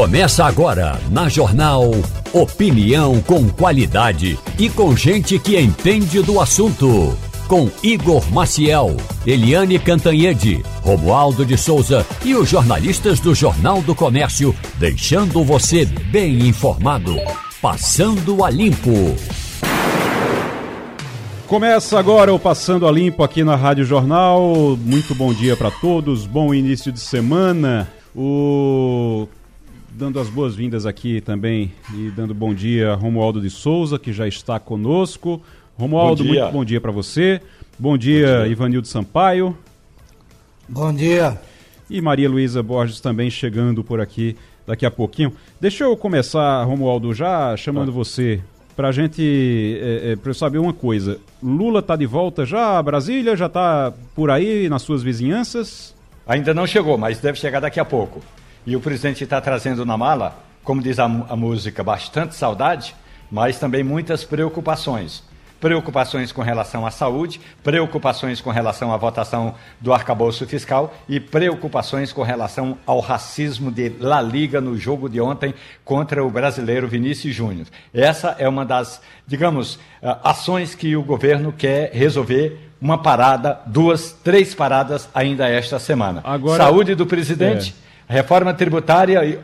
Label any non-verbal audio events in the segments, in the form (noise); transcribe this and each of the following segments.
Começa agora na Jornal Opinião com qualidade e com gente que entende do assunto. Com Igor Maciel, Eliane Cantanhede, Romualdo de Souza e os jornalistas do Jornal do Comércio, deixando você bem informado. Passando a Limpo. Começa agora o Passando a Limpo aqui na Rádio Jornal. Muito bom dia para todos, bom início de semana. O dando as boas-vindas aqui também e dando bom dia a Romualdo de Souza, que já está conosco. Romualdo, bom muito bom dia para você. Bom dia, bom dia, Ivanildo Sampaio. Bom dia. E Maria Luísa Borges também chegando por aqui daqui a pouquinho. Deixa eu começar, Romualdo, já chamando ah. você para a gente é, é, pra saber uma coisa. Lula está de volta já a Brasília? Já está por aí nas suas vizinhanças? Ainda não chegou, mas deve chegar daqui a pouco. E o presidente está trazendo na mala, como diz a, a música, bastante saudade, mas também muitas preocupações preocupações com relação à saúde, preocupações com relação à votação do arcabouço fiscal e preocupações com relação ao racismo de La Liga no jogo de ontem contra o brasileiro Vinícius Júnior. Essa é uma das, digamos, eh, ações que o governo quer resolver uma parada, duas, três paradas ainda esta semana. Agora, Saúde do presidente, é. Reforma tributária e, uh,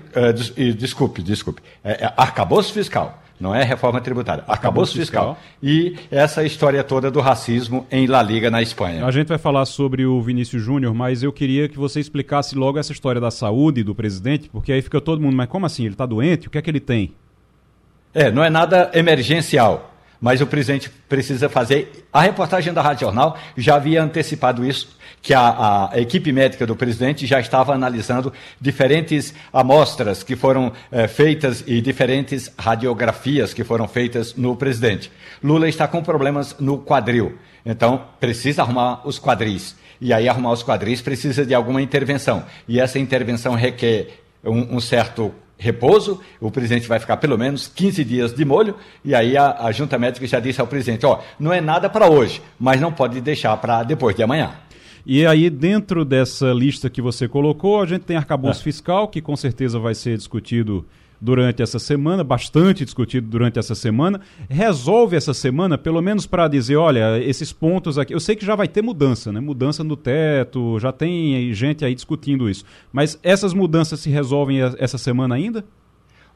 e, desculpe, desculpe, é, é, arcabouço fiscal não é reforma tributária, arcabouço fiscal. fiscal. E essa história toda do racismo em La Liga na Espanha. A gente vai falar sobre o Vinícius Júnior, mas eu queria que você explicasse logo essa história da saúde do presidente, porque aí fica todo mundo, mas como assim? Ele está doente? O que é que ele tem? É, não é nada emergencial mas o presidente precisa fazer. A reportagem da Rádio Jornal já havia antecipado isso, que a, a equipe médica do presidente já estava analisando diferentes amostras que foram é, feitas e diferentes radiografias que foram feitas no presidente. Lula está com problemas no quadril, então precisa arrumar os quadris. E aí, arrumar os quadris precisa de alguma intervenção. E essa intervenção requer um, um certo repouso, o presidente vai ficar pelo menos 15 dias de molho, e aí a, a junta médica já disse ao presidente, ó, não é nada para hoje, mas não pode deixar para depois de amanhã. E aí, dentro dessa lista que você colocou, a gente tem arcabouço é. fiscal, que com certeza vai ser discutido durante essa semana, bastante discutido durante essa semana. Resolve essa semana, pelo menos para dizer, olha, esses pontos aqui. Eu sei que já vai ter mudança, né? Mudança no teto, já tem gente aí discutindo isso. Mas essas mudanças se resolvem essa semana ainda?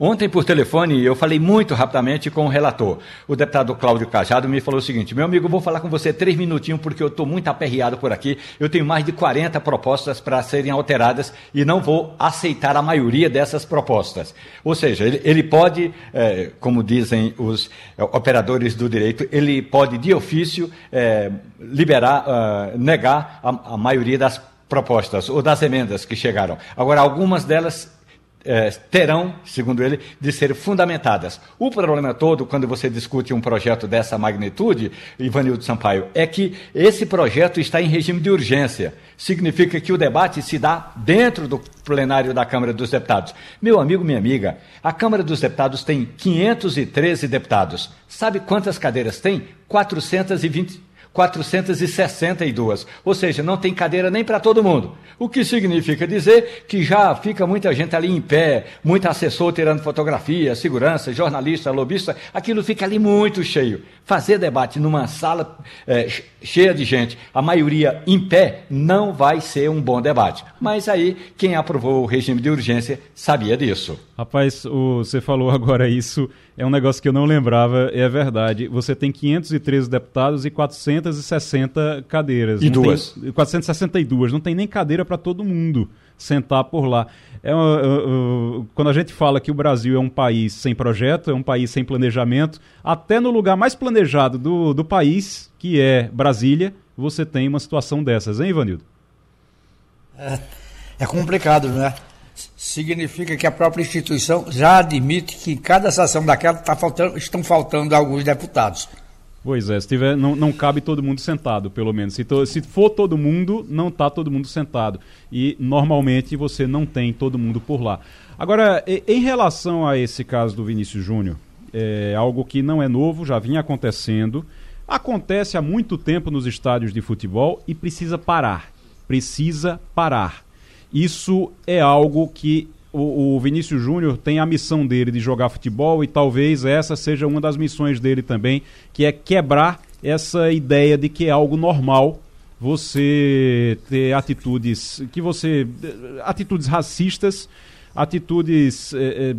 Ontem, por telefone, eu falei muito rapidamente com o relator. O deputado Cláudio Cajado me falou o seguinte: meu amigo, vou falar com você três minutinhos, porque eu estou muito aperreado por aqui. Eu tenho mais de 40 propostas para serem alteradas e não vou aceitar a maioria dessas propostas. Ou seja, ele, ele pode, é, como dizem os é, operadores do direito, ele pode, de ofício, é, liberar, uh, negar a, a maioria das propostas ou das emendas que chegaram. Agora, algumas delas é, terão, segundo ele, de ser fundamentadas. O problema todo, quando você discute um projeto dessa magnitude, Ivanildo Sampaio, é que esse projeto está em regime de urgência. Significa que o debate se dá dentro do plenário da Câmara dos Deputados. Meu amigo, minha amiga, a Câmara dos Deputados tem 513 deputados. Sabe quantas cadeiras tem? 420 462. Ou seja, não tem cadeira nem para todo mundo. O que significa dizer que já fica muita gente ali em pé, muito assessor tirando fotografia, segurança, jornalista, lobista, aquilo fica ali muito cheio. Fazer debate numa sala é, cheia de gente, a maioria em pé, não vai ser um bom debate. Mas aí, quem aprovou o regime de urgência sabia disso. Rapaz, o, você falou (laughs) agora isso, é um negócio que eu não lembrava, é verdade. Você tem 513 deputados e 460 cadeiras. E não duas. Tem, 462, não tem nem cadeira para todo mundo sentar por lá. É, uh, uh, quando a gente fala que o Brasil é um país sem projeto, é um país sem planejamento, até no lugar mais planejado do, do país, que é Brasília, você tem uma situação dessas, hein, Ivanildo? É, é complicado, né? significa que a própria instituição já admite que em cada sessão daquela tá faltando, estão faltando alguns deputados. Pois é, se tiver, não, não cabe todo mundo sentado, pelo menos. Se, to, se for todo mundo, não está todo mundo sentado. E normalmente você não tem todo mundo por lá. Agora, em relação a esse caso do Vinícius Júnior, é algo que não é novo, já vinha acontecendo. Acontece há muito tempo nos estádios de futebol e precisa parar. Precisa parar. Isso é algo que o, o Vinícius Júnior tem a missão dele de jogar futebol e talvez essa seja uma das missões dele também, que é quebrar essa ideia de que é algo normal você ter atitudes que você atitudes racistas, atitudes é, é,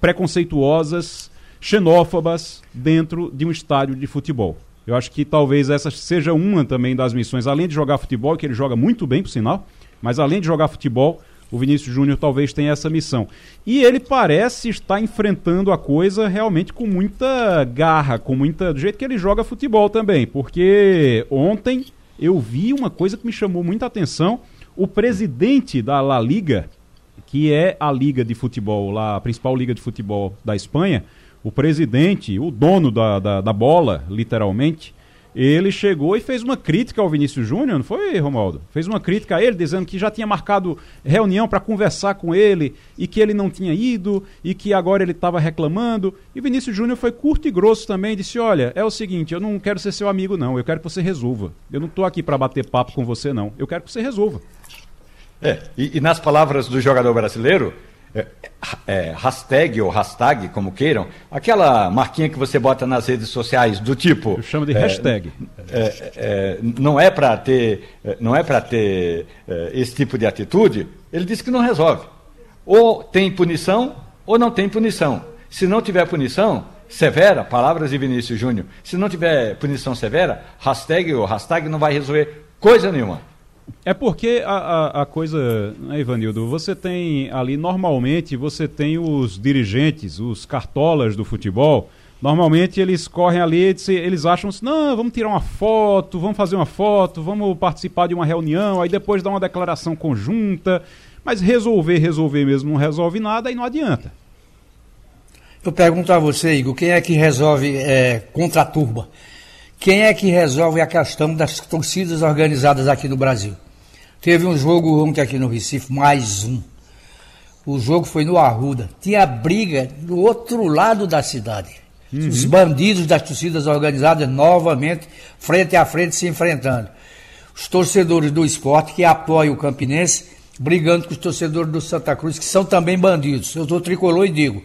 preconceituosas, xenófobas dentro de um estádio de futebol. Eu acho que talvez essa seja uma também das missões, além de jogar futebol, que ele joga muito bem, por sinal, mas além de jogar futebol, o Vinícius Júnior talvez tenha essa missão. E ele parece estar enfrentando a coisa realmente com muita garra, com muita. do jeito que ele joga futebol também. Porque ontem eu vi uma coisa que me chamou muita atenção. O presidente da La Liga, que é a liga de futebol, lá, a principal liga de futebol da Espanha, o presidente, o dono da, da, da bola, literalmente, ele chegou e fez uma crítica ao Vinícius Júnior, não foi, Romualdo? Fez uma crítica a ele, dizendo que já tinha marcado reunião para conversar com ele e que ele não tinha ido e que agora ele estava reclamando. E Vinícius Júnior foi curto e grosso também, disse: Olha, é o seguinte, eu não quero ser seu amigo, não, eu quero que você resolva. Eu não estou aqui para bater papo com você, não, eu quero que você resolva. É, e, e nas palavras do jogador brasileiro, é, é, hashtag ou hashtag, como queiram, aquela marquinha que você bota nas redes sociais do tipo. Eu chamo de é, hashtag. É, é, não é para ter, não é para ter esse tipo de atitude. Ele disse que não resolve. Ou tem punição ou não tem punição. Se não tiver punição severa, palavras de Vinícius Júnior, se não tiver punição severa, hashtag ou hashtag não vai resolver coisa nenhuma. É porque a, a, a, coisa, né, Ivanildo, você tem ali, normalmente, você tem os dirigentes, os cartolas do futebol, normalmente eles correm ali, eles acham assim, não, vamos tirar uma foto, vamos fazer uma foto, vamos participar de uma reunião, aí depois dá uma declaração conjunta, mas resolver, resolver mesmo não resolve nada e não adianta. Eu pergunto a você, Igor, quem é que resolve é, contra a turba? Quem é que resolve a questão das torcidas organizadas aqui no Brasil? Teve um jogo ontem aqui no Recife, mais um. O jogo foi no Arruda. Tinha briga do outro lado da cidade. Uhum. Os bandidos das torcidas organizadas novamente, frente a frente, se enfrentando. Os torcedores do esporte que apoiam o Campinense, brigando com os torcedores do Santa Cruz, que são também bandidos. Eu sou tricolor e digo: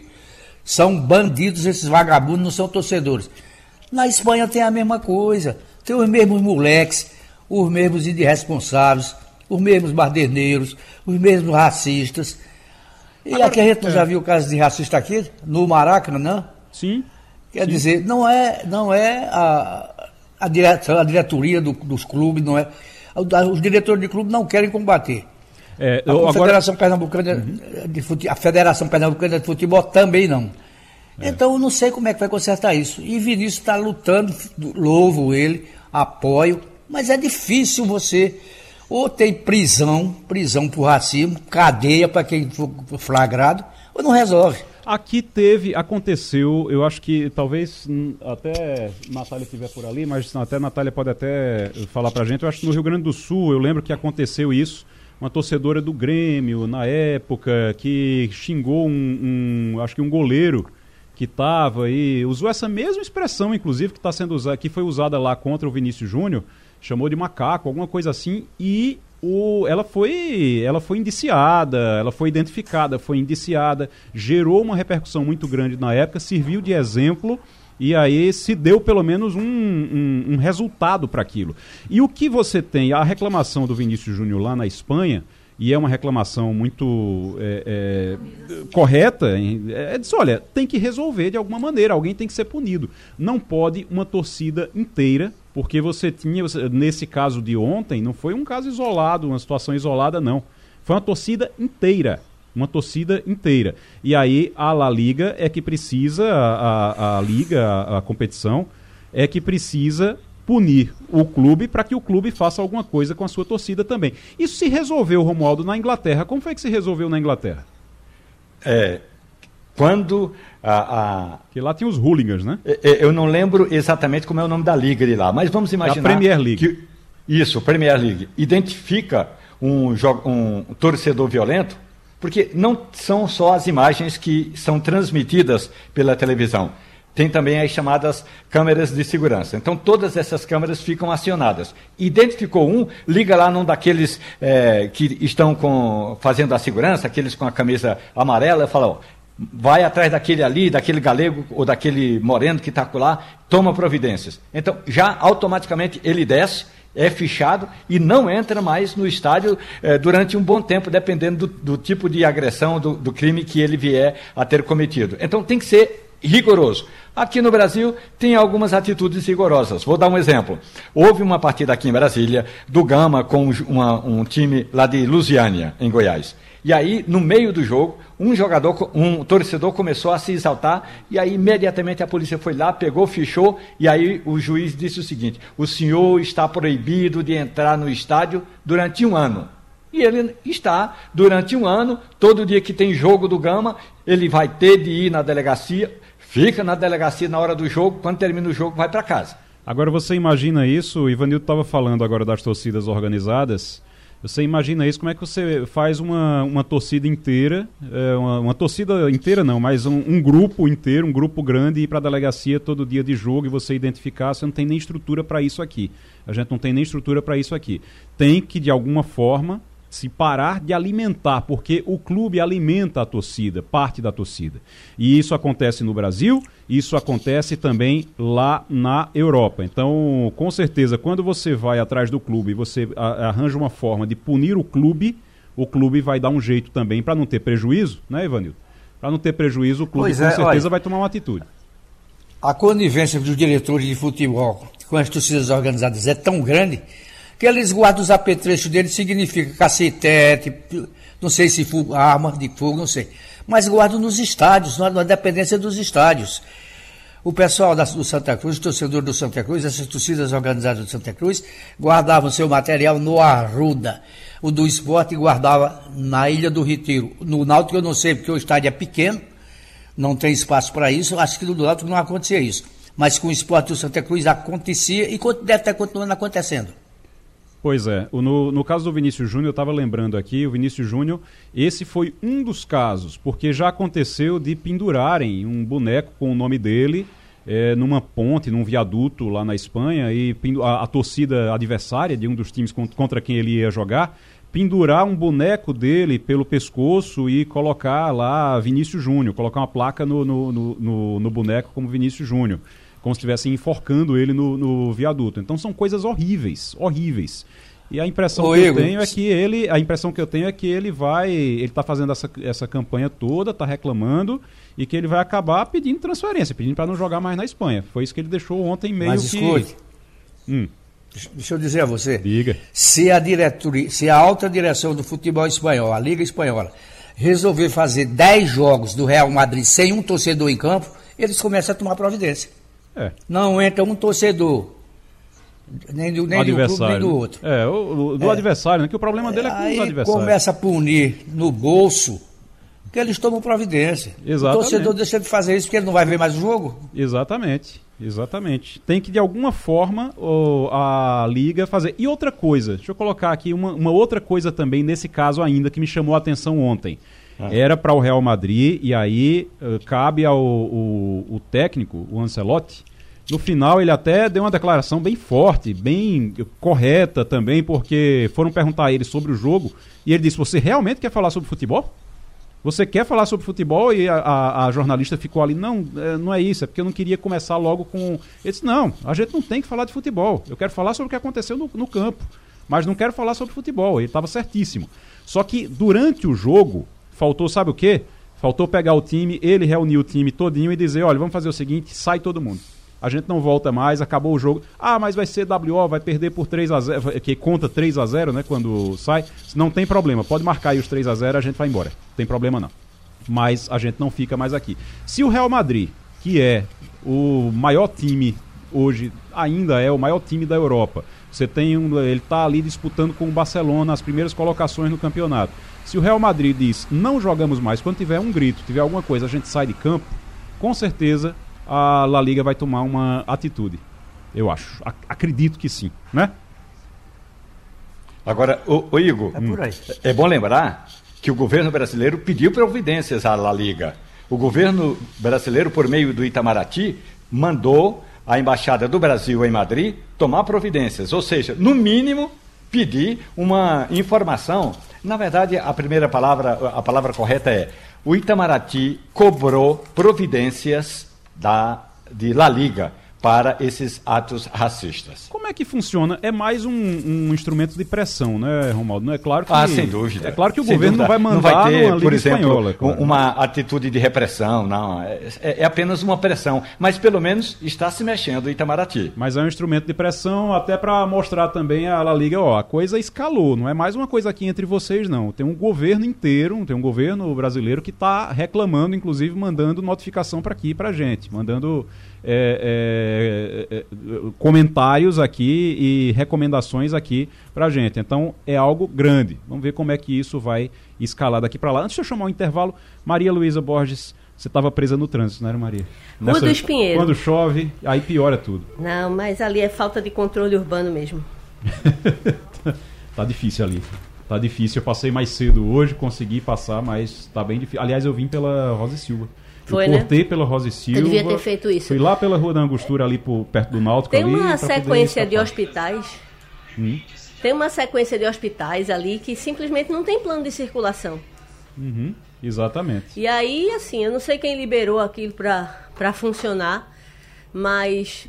são bandidos, esses vagabundos não são torcedores. Na Espanha tem a mesma coisa. Tem os mesmos moleques, os mesmos irresponsáveis, os mesmos barderneiros, os mesmos racistas. E Agora, aqui a gente é. já viu o caso de racista aqui, no Maracanã, não? Sim. Quer sim. dizer, não é, não é a, a, diretoria, a diretoria do, dos clubes, não é. Os diretores de clube não querem combater. É, eu, a. Pernambucana uhum. de Futebol, a Federação Pernambucana de Futebol também não. É. Então eu não sei como é que vai consertar isso. E Vinícius está lutando, louvo ele, apoio, mas é difícil você. Ou tem prisão, prisão por racismo, cadeia para quem for flagrado, ou não resolve. Aqui teve, aconteceu, eu acho que talvez hum, até Natália estiver por ali, mas até Natália pode até falar pra gente. Eu acho que no Rio Grande do Sul, eu lembro que aconteceu isso. Uma torcedora do Grêmio, na época, que xingou um, um acho que um goleiro que estava aí, usou essa mesma expressão, inclusive, que está sendo usada, que foi usada lá contra o Vinícius Júnior, chamou de macaco, alguma coisa assim, e o, ela foi ela foi indiciada, ela foi identificada, foi indiciada, gerou uma repercussão muito grande na época, serviu de exemplo e aí se deu pelo menos um, um, um resultado para aquilo. E o que você tem, a reclamação do Vinícius Júnior lá na Espanha, e é uma reclamação muito é, é, correta, é, é disso, olha, tem que resolver de alguma maneira, alguém tem que ser punido. Não pode uma torcida inteira, porque você tinha, nesse caso de ontem, não foi um caso isolado, uma situação isolada, não. Foi uma torcida inteira. Uma torcida inteira. E aí a La Liga é que precisa, a, a, a Liga, a, a competição, é que precisa punir o clube para que o clube faça alguma coisa com a sua torcida também. Isso se resolveu, Romualdo, na Inglaterra. Como foi que se resolveu na Inglaterra? É, quando a, a... Que lá tinha os hooligans, né? É, é, eu não lembro exatamente como é o nome da liga de lá, mas vamos imaginar... É a Premier League. Que, isso, Premier League. Identifica um, um torcedor violento, porque não são só as imagens que são transmitidas pela televisão tem também as chamadas câmeras de segurança. Então, todas essas câmeras ficam acionadas. Identificou um, liga lá num daqueles é, que estão com, fazendo a segurança, aqueles com a camisa amarela, e fala: ó, vai atrás daquele ali, daquele galego ou daquele moreno que está lá, toma providências. Então, já automaticamente ele desce, é fichado e não entra mais no estádio eh, durante um bom tempo, dependendo do, do tipo de agressão, do, do crime que ele vier a ter cometido. Então, tem que ser rigoroso. Aqui no Brasil tem algumas atitudes rigorosas. Vou dar um exemplo. Houve uma partida aqui em Brasília do Gama com uma, um time lá de Lusiânia, em Goiás. E aí, no meio do jogo, um jogador, um torcedor começou a se exaltar, e aí imediatamente a polícia foi lá, pegou, fichou, e aí o juiz disse o seguinte: o senhor está proibido de entrar no estádio durante um ano. E ele está, durante um ano, todo dia que tem jogo do Gama, ele vai ter de ir na delegacia, fica na delegacia na hora do jogo, quando termina o jogo, vai para casa. Agora você imagina isso, o Ivanildo estava falando agora das torcidas organizadas. Você imagina isso, como é que você faz uma, uma torcida inteira, é, uma, uma, torcida inteira não, mas um, um, grupo inteiro, um grupo grande, ir para a delegacia todo dia de jogo e você identificar, você não tem nem estrutura para isso aqui. A gente não tem nem estrutura para isso aqui. Tem que, de alguma forma, se parar de alimentar, porque o clube alimenta a torcida, parte da torcida. E isso acontece no Brasil, isso acontece também lá na Europa. Então, com certeza, quando você vai atrás do clube e você arranja uma forma de punir o clube, o clube vai dar um jeito também para não ter prejuízo, né, Ivanildo? Para não ter prejuízo, o clube pois com é, certeza olha, vai tomar uma atitude. A conivência dos diretores de futebol com as torcidas organizadas é tão grande que eles guardam os apetrechos deles, significa cacetete, não sei se fogo, arma de fogo, não sei. Mas guardam nos estádios, na dependência dos estádios. O pessoal da, do Santa Cruz, o torcedor do Santa Cruz, essas torcidas organizadas do Santa Cruz, guardavam seu material no Arruda. O do esporte guardava na Ilha do Retiro. No Náutico eu não sei, porque o estádio é pequeno, não tem espaço para isso. Acho que no Náutico não acontecia isso. Mas com o esporte do Santa Cruz acontecia e deve estar continuando acontecendo. Pois é. No, no caso do Vinícius Júnior, eu estava lembrando aqui, o Vinícius Júnior, esse foi um dos casos, porque já aconteceu de pendurarem um boneco com o nome dele é, numa ponte, num viaduto lá na Espanha, e a, a, torcida adversária de um dos times contra quem ele ia jogar, pendurar um boneco dele pelo pescoço e colocar lá Vinícius Júnior, colocar uma placa no, no, no, no boneco como Vinícius Júnior como se estivessem enforcando ele no, no, viaduto. Então são coisas horríveis, horríveis. E a impressão Ô, que Igor, eu tenho é que ele, a impressão que eu tenho é que ele vai, ele está fazendo essa, essa campanha toda, está reclamando e que ele vai acabar pedindo transferência, pedindo para não jogar mais na Espanha. Foi isso que ele deixou ontem meio Mas, que. Escute, hum. Deixa eu dizer a você. Diga. Se a diretoria, se a alta direção do futebol espanhol, a Liga Espanhola, resolver fazer 10 jogos do Real Madrid sem um torcedor em campo, eles começam a tomar providência. É. Não entra um torcedor. Nem do, nem do clube, nem do outro. É, o, o do é. adversário, né? Que o problema dele é com Aí os adversários. começa a punir no bolso que eles tomam providência. Exatamente. O torcedor deixa de fazer isso porque ele não vai ver mais o jogo. Exatamente. Exatamente. Tem que, de alguma forma, a liga fazer. E outra coisa, deixa eu colocar aqui uma, uma outra coisa também nesse caso ainda que me chamou a atenção ontem. Ah. Era para o Real Madrid e aí uh, cabe ao o, o técnico, o Ancelotti. No final ele até deu uma declaração bem forte, bem correta também, porque foram perguntar a ele sobre o jogo e ele disse: Você realmente quer falar sobre futebol? Você quer falar sobre futebol? E a, a, a, jornalista ficou ali, não, é, não é isso, é porque eu não queria começar logo com. Ele disse, não, a gente não tem que falar de futebol. Eu quero falar sobre o que aconteceu no, no campo. Mas não quero falar sobre futebol. Ele estava certíssimo. Só que durante o jogo, Faltou, sabe o quê? Faltou pegar o time, ele reunir o time todinho e dizer, olha, vamos fazer o seguinte, sai todo mundo. A gente não volta mais, acabou o jogo. Ah, mas vai ser WO, vai perder por 3 a 0 que conta 3 a 0 né, quando sai. Não tem problema, pode marcar aí os 3 a 0 a gente vai embora. Não tem problema não. Mas a gente não fica mais aqui. Se o Real Madrid, que é o maior time hoje, ainda é o maior time da Europa, você tem um, ele está ali disputando com o Barcelona as primeiras colocações no campeonato. Se o Real Madrid diz não jogamos mais, quando tiver um grito, tiver alguma coisa, a gente sai de campo, com certeza a La Liga vai tomar uma atitude. Eu acho. acredito que sim, né? Agora, o, o Igor, é, é bom lembrar que o governo brasileiro pediu providências à La Liga. O governo brasileiro, por meio do Itamaraty, mandou a embaixada do Brasil em Madrid tomar providências, ou seja, no mínimo pedir uma informação. Na verdade, a primeira palavra, a palavra correta é: o Itamaraty cobrou providências da de La Liga para esses atos racistas. Como é que funciona? É mais um, um instrumento de pressão, né, Romualdo? Não é claro que ah, sem dúvida. É claro que o governo dúvida. não vai mandar não vai ter, por exemplo, espanhola, claro. uma atitude de repressão, não. É, é, apenas uma pressão, mas pelo menos está se mexendo o Itamaraty. Mas é um instrumento de pressão até para mostrar também a La Liga, ó, a coisa escalou, não é mais uma coisa aqui entre vocês, não. Tem um governo inteiro, tem um governo brasileiro que está reclamando, inclusive mandando notificação para aqui para gente, mandando é, é, é, comentários aqui e recomendações aqui para gente. Então é algo grande. Vamos ver como é que isso vai escalar daqui para lá. Antes de eu chamar o intervalo, Maria Luísa Borges, você estava presa no trânsito, não era, Maria? Rua Nessa, dos Pinheiros. Quando chove, aí piora tudo. Não, mas ali é falta de controle urbano mesmo. (laughs) tá difícil ali. Tá difícil. Eu passei mais cedo hoje, consegui passar, mas tá bem difícil. Aliás, eu vim pela Rosa Silva. Foi, eu né? cortei pela Rosa e Silva. Eu devia ter feito isso. Fui lá pela Rua da Angostura, ali por, perto do Náutico. Tem uma sequência de hospitais. Hum? Tem uma sequência de hospitais ali que simplesmente não tem plano de circulação. Uhum, exatamente. E aí, assim, eu não sei quem liberou aquilo para funcionar, mas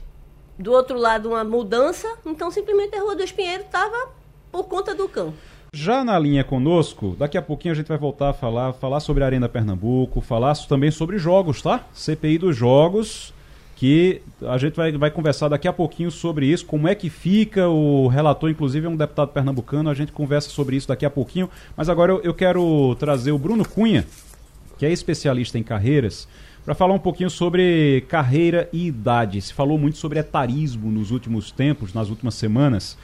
do outro lado uma mudança, então simplesmente a Rua dos Pinheiros estava por conta do cão. Já na linha conosco, daqui a pouquinho a gente vai voltar a falar, falar sobre a Arena Pernambuco, falar também sobre jogos, tá? CPI dos jogos, que a gente vai, vai conversar daqui a pouquinho sobre isso, como é que fica, o relator inclusive é um deputado pernambucano, a gente conversa sobre isso daqui a pouquinho, mas agora eu, eu quero trazer o Bruno Cunha, que é especialista em carreiras, para falar um pouquinho sobre carreira e idade. Se falou muito sobre etarismo nos últimos tempos, nas últimas semanas.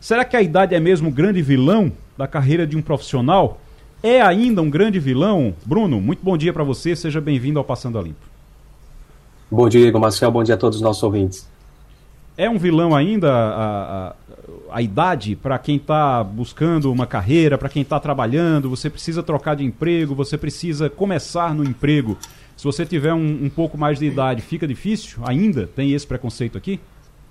Será que a idade é mesmo o grande vilão da carreira de um profissional? É ainda um grande vilão? Bruno, muito bom dia para você, seja bem-vindo ao Passando a Limpo. Bom dia, Igor Marcel, bom dia a todos os nossos ouvintes. É um vilão ainda a, a, a idade para quem está buscando uma carreira, para quem está trabalhando, você precisa trocar de emprego, você precisa começar no emprego. Se você tiver um, um pouco mais de idade, fica difícil ainda? Tem esse preconceito aqui?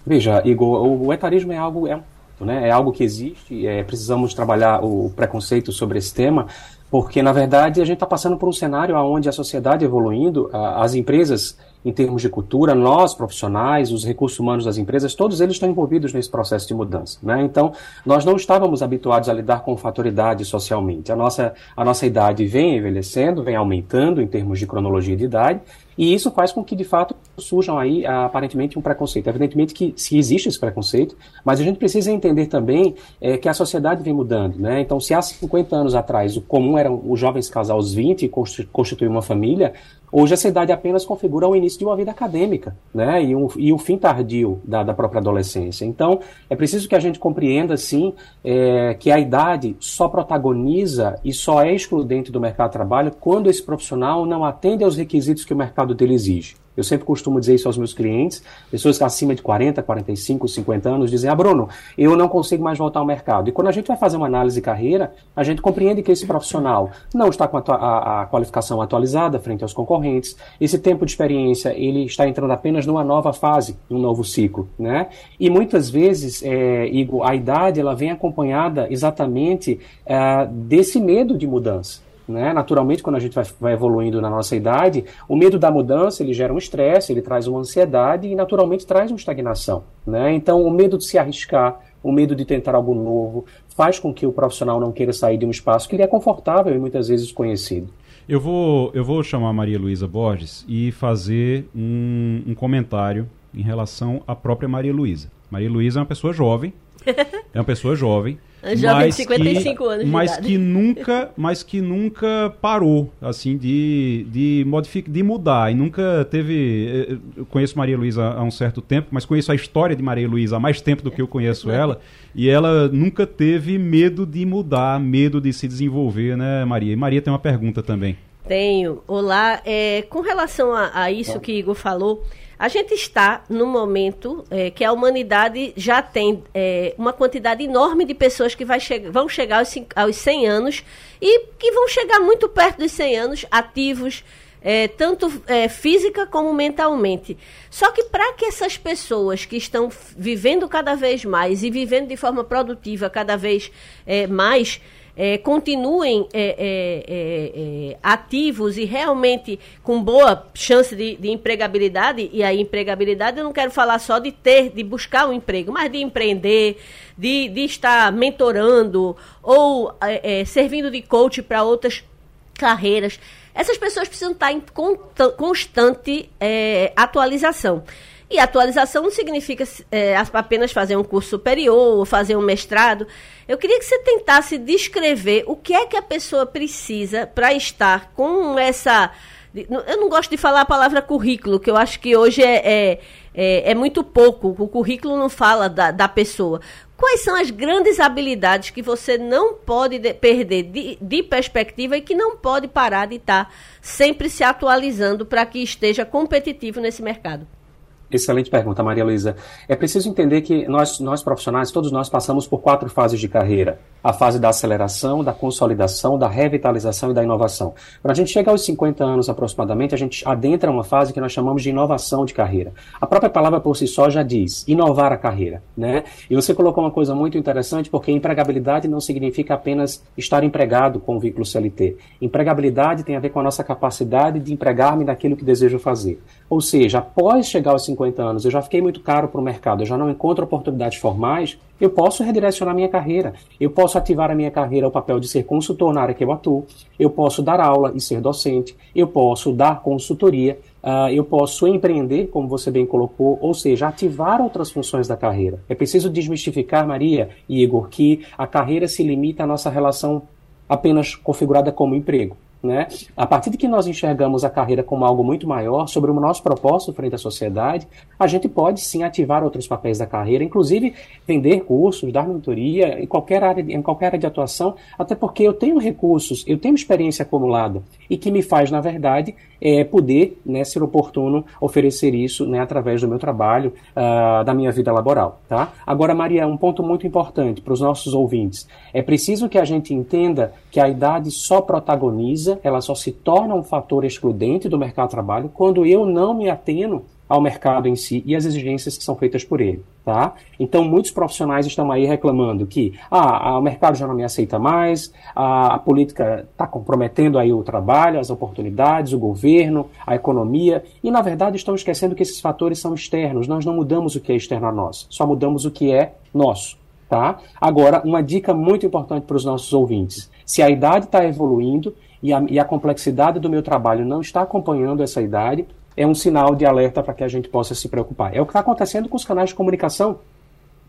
Veja, Igor, o, etarismo é algo, é né? É algo que existe, é, precisamos trabalhar o preconceito sobre esse tema, porque na verdade a gente está passando por um cenário onde a sociedade evoluindo, as empresas em termos de cultura, nós profissionais, os recursos humanos das empresas, todos eles estão envolvidos nesse processo de mudança. Né? Então, nós não estávamos habituados a lidar com fatoridade socialmente. A nossa, a nossa idade vem envelhecendo, vem aumentando em termos de cronologia de idade, e isso faz com que, de fato, surjam aí aparentemente um preconceito. Evidentemente que se existe esse preconceito, mas a gente precisa entender também é, que a sociedade vem mudando. Né? Então, se há 50 anos atrás o comum eram os jovens casar aos 20 e constituir uma família, Hoje essa idade apenas configura o início de uma vida acadêmica, né? E, um, e o fim tardio da, da, própria adolescência. Então, é preciso que a gente compreenda, sim, é, que a idade só protagoniza e só é excludente do mercado de trabalho quando esse profissional não atende aos requisitos que o mercado dele exige. Eu sempre costumo dizer isso aos meus clientes, pessoas acima de 40, 45, 50 anos dizem: Ah, Bruno, eu não consigo mais voltar ao mercado. E quando a gente vai fazer uma análise de carreira, a gente compreende que esse profissional não está com a, a, a qualificação atualizada frente aos concorrentes, esse tempo de experiência ele está entrando apenas numa nova fase, num novo ciclo. Né? E muitas vezes, é, Igor, a idade ela vem acompanhada exatamente é, desse medo de mudança. Né? Naturalmente, quando a gente vai, vai, evoluindo na nossa idade, o medo da mudança ele gera um estresse, ele traz uma ansiedade e, naturalmente, traz uma estagnação. Né? Então, o medo de se arriscar, o medo de tentar algo novo, faz com que o profissional não queira sair de um espaço que ele é confortável e muitas vezes conhecido. Eu vou, eu vou chamar a Maria Luísa Borges e fazer um, um comentário em relação à própria Maria Luísa. Maria Luísa é uma pessoa jovem, (laughs) é uma pessoa jovem, jovem de 55 que, anos mas idade. que nunca mas que nunca parou assim de de modificar de mudar. E nunca teve eh, eu conheço Maria Luísa há um certo tempo mas conheço a história de Maria Luísa há mais tempo do que eu conheço ela. E ela nunca teve medo de mudar medo de se desenvolver né Maria? E Maria tem uma pergunta também. Tenho. Olá é, com relação a, a isso que Igor falou a gente está no momento é, que a humanidade já tem é, uma quantidade enorme de pessoas que vai che vão chegar aos, aos 100 anos e que vão chegar muito perto dos 100 anos, ativos, é, tanto é, física como mentalmente. Só que para que essas pessoas que estão vivendo cada vez mais e vivendo de forma produtiva cada vez é, mais, é, continuem é, é, é, é, ativos e realmente com boa chance de, de, empregabilidade, e a empregabilidade eu não quero falar só de ter, de buscar um emprego, mas de empreender, de, de estar mentorando ou é, servindo de coach para outras carreiras. Essas pessoas precisam estar em constante atualização. E atualização não significa é, apenas fazer um curso superior ou fazer um mestrado. Eu queria que você tentasse descrever o que é que a pessoa precisa para estar com essa. Eu não gosto de falar a palavra currículo, que eu acho que hoje é, é, é, é muito pouco. O currículo não fala da, da pessoa. Quais são as grandes habilidades que você não pode de, perder de, de, perspectiva e que não pode parar de estar sempre se atualizando para que esteja competitivo nesse mercado? Excelente pergunta, Maria Luísa. É preciso entender que nós, nós profissionais, todos nós passamos por quatro fases de carreira. A fase da aceleração, da consolidação, da revitalização e da inovação. Quando a gente chega aos 50 anos aproximadamente, a gente adentra uma fase que nós chamamos de inovação de carreira. A própria palavra por si só já diz inovar a carreira. Né? E você colocou uma coisa muito interessante, porque empregabilidade não significa apenas estar empregado com o vínculo CLT. Empregabilidade tem a ver com a nossa capacidade de empregar-me naquilo que desejo fazer. Ou seja, após chegar aos 50 anos, eu já fiquei muito caro para o mercado, eu já não encontro oportunidades formais, eu posso redirecionar minha carreira. Eu posso ativar a minha carreira ao papel de ser consultor na área que eu atuo, eu posso dar aula e ser docente, eu posso dar consultoria, uh, eu posso empreender, como você bem colocou, ou seja, ativar outras funções da carreira. É preciso desmistificar, Maria e Igor, que a carreira se limita à nossa relação apenas configurada como emprego. Né? A partir de que nós enxergamos a carreira como algo muito maior, sobre o nosso propósito frente à sociedade, a gente pode sim ativar outros papéis da carreira, inclusive vender cursos, dar mentoria em qualquer área, em qualquer área de atuação, até porque eu tenho recursos, eu tenho experiência acumulada e que me faz, na verdade, é, poder, né, ser oportuno, oferecer isso né, através do meu trabalho, uh, da minha vida laboral. Tá? Agora, Maria, um ponto muito importante para os nossos ouvintes. É preciso que a gente entenda que a idade só protagoniza, ela só se torna um fator excludente do mercado de trabalho quando eu não me ateno ao mercado em si e às exigências que são feitas por ele, tá? Então muitos profissionais estão aí reclamando que ah, o mercado já não me aceita mais, a, a política está comprometendo aí o trabalho, as oportunidades, o governo, a economia e na verdade estão esquecendo que esses fatores são externos. Nós não mudamos o que é externo a nós, só mudamos o que é nosso. Tá? Agora, uma dica muito importante para os nossos ouvintes: se a idade está evoluindo e a, e a complexidade do meu trabalho não está acompanhando essa idade, é um sinal de alerta para que a gente possa se preocupar. É o que está acontecendo com os canais de comunicação.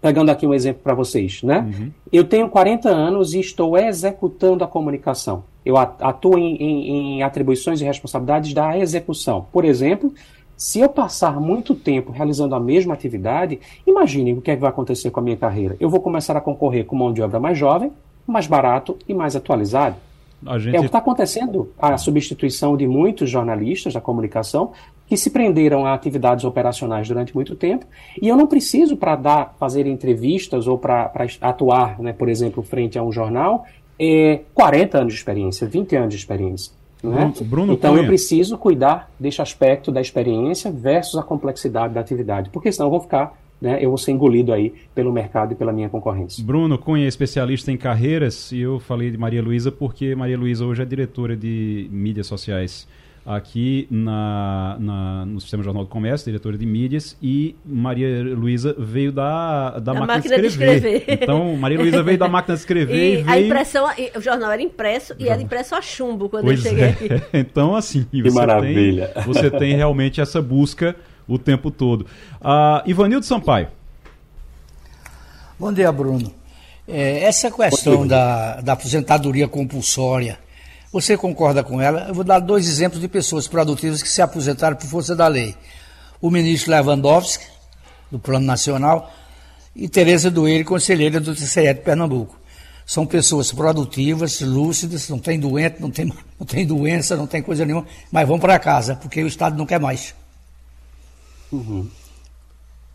Pegando aqui um exemplo para vocês, né? Uhum. Eu tenho 40 anos e estou executando a comunicação. Eu atuo em, em, em atribuições e responsabilidades da execução. Por exemplo, se eu passar muito tempo realizando a mesma atividade, imagine o que, é que vai acontecer com a minha carreira. Eu vou começar a concorrer com mão de obra mais jovem, mais barato e mais atualizado. Gente... É o que está acontecendo, a substituição de muitos jornalistas da comunicação que se prenderam a atividades operacionais durante muito tempo, e eu não preciso para dar, fazer entrevistas ou para atuar, né, por exemplo, frente a um jornal, é, 40 anos de experiência, 20 anos de experiência. Né? Bruno então Cunha. eu preciso cuidar deste aspecto da experiência versus a complexidade da atividade, porque senão eu vou ficar né, eu vou ser engolido aí pelo mercado e pela minha concorrência. Bruno Cunha é especialista em carreiras e eu falei de Maria Luísa porque Maria Luísa hoje é diretora de mídias sociais aqui na, na, no Sistema Jornal do Comércio, diretora de mídias, e Maria Luísa veio da, da, da máquina, máquina, de, escrever. de escrever. Então, Maria Luísa veio da máquina de escrever (laughs) e, e veio... a impressão, o jornal era impresso e era impresso a chumbo quando pois eu cheguei é. aqui. (laughs) Então, assim, que você, maravilha. Tem, você tem realmente essa busca o tempo todo. Uh, Ivanildo Sampaio. Bom dia, Bruno. É, essa questão da, da aposentadoria compulsória, você concorda com ela? Eu vou dar dois exemplos de pessoas produtivas que se aposentaram por força da lei. O ministro Lewandowski, do Plano Nacional, e Tereza Doeire, conselheira do TCE de Pernambuco. São pessoas produtivas, lúcidas, não tem doente, não tem, (laughs) não tem doença, não tem coisa nenhuma, mas vão para casa, porque o Estado não quer mais. Uhum.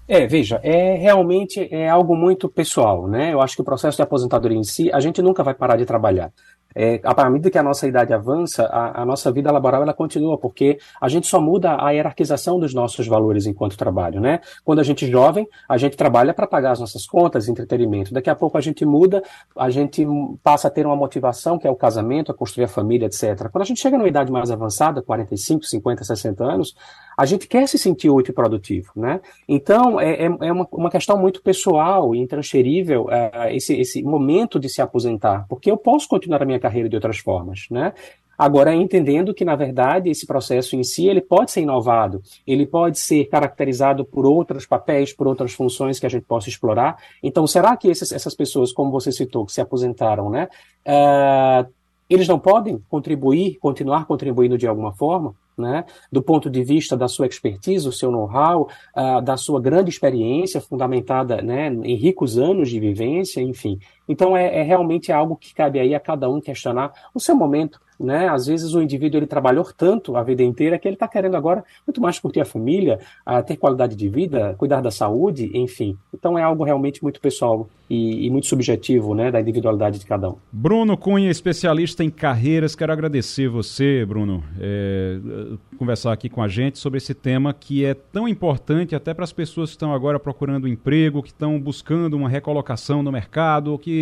É, veja, é realmente é algo muito pessoal, né? Eu acho que o processo de aposentadoria em si, a gente nunca vai parar de trabalhar. É, a medida que a nossa idade avança, a, a, nossa vida laboral ela continua, porque a gente só muda a hierarquização dos nossos valores enquanto trabalho, né? Quando a gente é jovem, a gente trabalha para pagar as nossas contas, entretenimento. Daqui a pouco a gente muda, a gente passa a ter uma motivação, que é o casamento, a construir a família, etc. Quando a gente chega numa idade mais avançada, 45, 50, 60 anos, a gente quer se sentir útil e produtivo, né? Então, é, é, é uma, uma, questão muito pessoal e intransferível é, esse, esse momento de se aposentar, porque eu posso continuar a minha carreira de outras formas, né? Agora, entendendo que, na verdade, esse processo em si, ele pode ser inovado, ele pode ser caracterizado por outros papéis, por outras funções que a gente possa explorar. Então, será que esses, essas pessoas, como você citou, que se aposentaram, né, uh, eles não podem contribuir, continuar contribuindo de alguma forma? né, do ponto de vista da sua expertise, o seu know-how, uh, da sua grande experiência fundamentada né, em ricos anos de vivência, enfim. Então é, é realmente algo que cabe aí a cada um questionar o seu momento, né? Às vezes o indivíduo ele trabalhou tanto a vida inteira que ele está querendo agora muito mais curtir a família, a ter qualidade de vida, cuidar da saúde, enfim. Então é algo realmente muito pessoal e, e muito subjetivo, né, da individualidade de cada um. Bruno Cunha, especialista em carreiras, quero agradecer você, Bruno, é, conversar aqui com a gente sobre esse tema que é tão importante até para as pessoas que estão agora procurando emprego, que estão buscando uma recolocação no mercado, que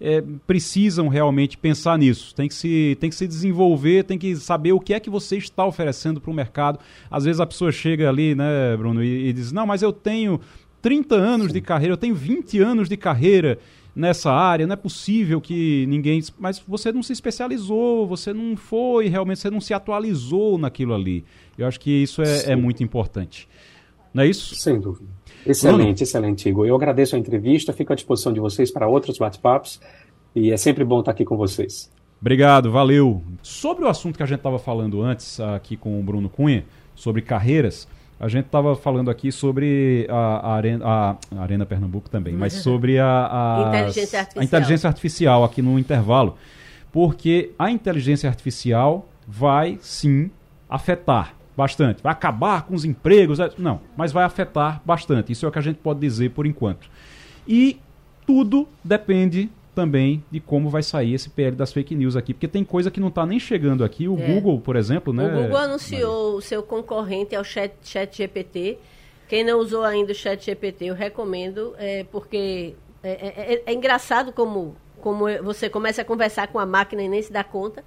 é, precisam realmente pensar nisso. Tem que se tem que se desenvolver, tem que saber o que é que você está oferecendo para o mercado. Às vezes a pessoa chega ali, né, Bruno, e, e diz: Não, mas eu tenho 30 anos Sim. de carreira, eu tenho 20 anos de carreira nessa área, não é possível que ninguém. Mas você não se especializou, você não foi, realmente você não se atualizou naquilo ali. Eu acho que isso é, é muito importante. Não é isso? Sem dúvida. Excelente, Bruno? excelente, Igor. Eu agradeço a entrevista, fico à disposição de vocês para outros bate-papos e é sempre bom estar aqui com vocês. Obrigado, valeu. Sobre o assunto que a gente estava falando antes aqui com o Bruno Cunha, sobre carreiras, a gente estava falando aqui sobre a, a, Arena, a, a, Arena, Pernambuco também, mas (laughs) sobre a, inteligência a inteligência artificial aqui no intervalo. Porque a inteligência artificial vai sim afetar bastante. Vai acabar com os empregos? É, não, mas vai afetar bastante. Isso é o que a gente pode dizer por enquanto. E tudo depende também de como vai sair esse PL das fake news aqui, porque tem coisa que não está nem chegando aqui. O é. Google, por exemplo, né? O Google anunciou o seu concorrente ao Chat, Chat GPT. Quem não usou ainda o Chat GPT, eu recomendo, é, porque é, é, é, é engraçado como, como você começa a conversar com a máquina e nem se dá conta.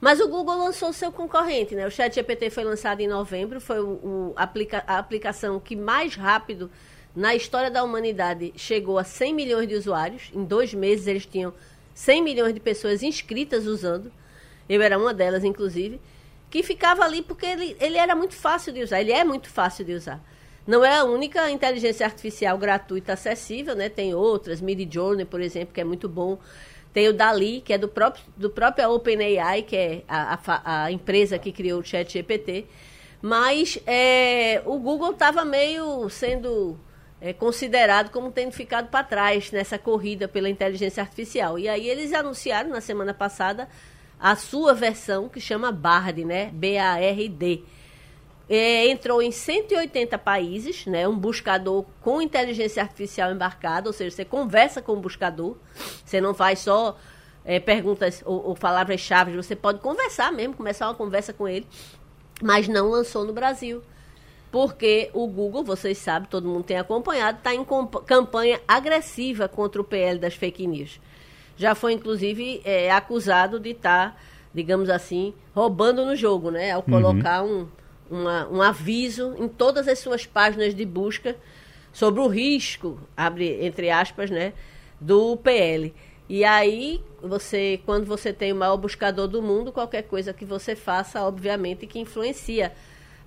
Mas o Google lançou seu concorrente, né? O Chat GPT foi lançado em novembro, foi o, o aplica, a aplicação que mais rápido na história da humanidade chegou a 100 milhões de usuários. Em dois meses eles tinham 100 milhões de pessoas inscritas usando. Eu era uma delas, inclusive. Que ficava ali porque ele, ele era muito fácil de usar. Ele é muito fácil de usar. Não é a única inteligência artificial gratuita acessível, né? Tem outras, Midjourney, por exemplo, que é muito bom. Tem o Dali, que é do próprio, do próprio OpenAI, que é a, a, a empresa que criou o ChatGPT. Mas é, o Google estava meio sendo é, considerado como tendo ficado para trás nessa corrida pela inteligência artificial. E aí eles anunciaram na semana passada a sua versão que chama Bard, né? B-A-R-D. É, entrou em 180 países, né? Um buscador com inteligência artificial embarcada, ou seja, você conversa com o buscador, você não faz só é, perguntas ou, ou palavras-chave, você pode conversar mesmo, começar uma conversa com ele, mas não lançou no Brasil porque o Google, vocês sabem, todo mundo tem acompanhado, está em campanha agressiva contra o PL das fake news. Já foi, inclusive, é, acusado de estar, tá, digamos assim, roubando no jogo, né? Ao uhum. colocar uhum. um, uma, um aviso em todas as suas páginas de busca sobre o risco, abre entre aspas, né, do PL. E aí, você, quando você tem o maior buscador do mundo, qualquer coisa que você faça, obviamente, que influencia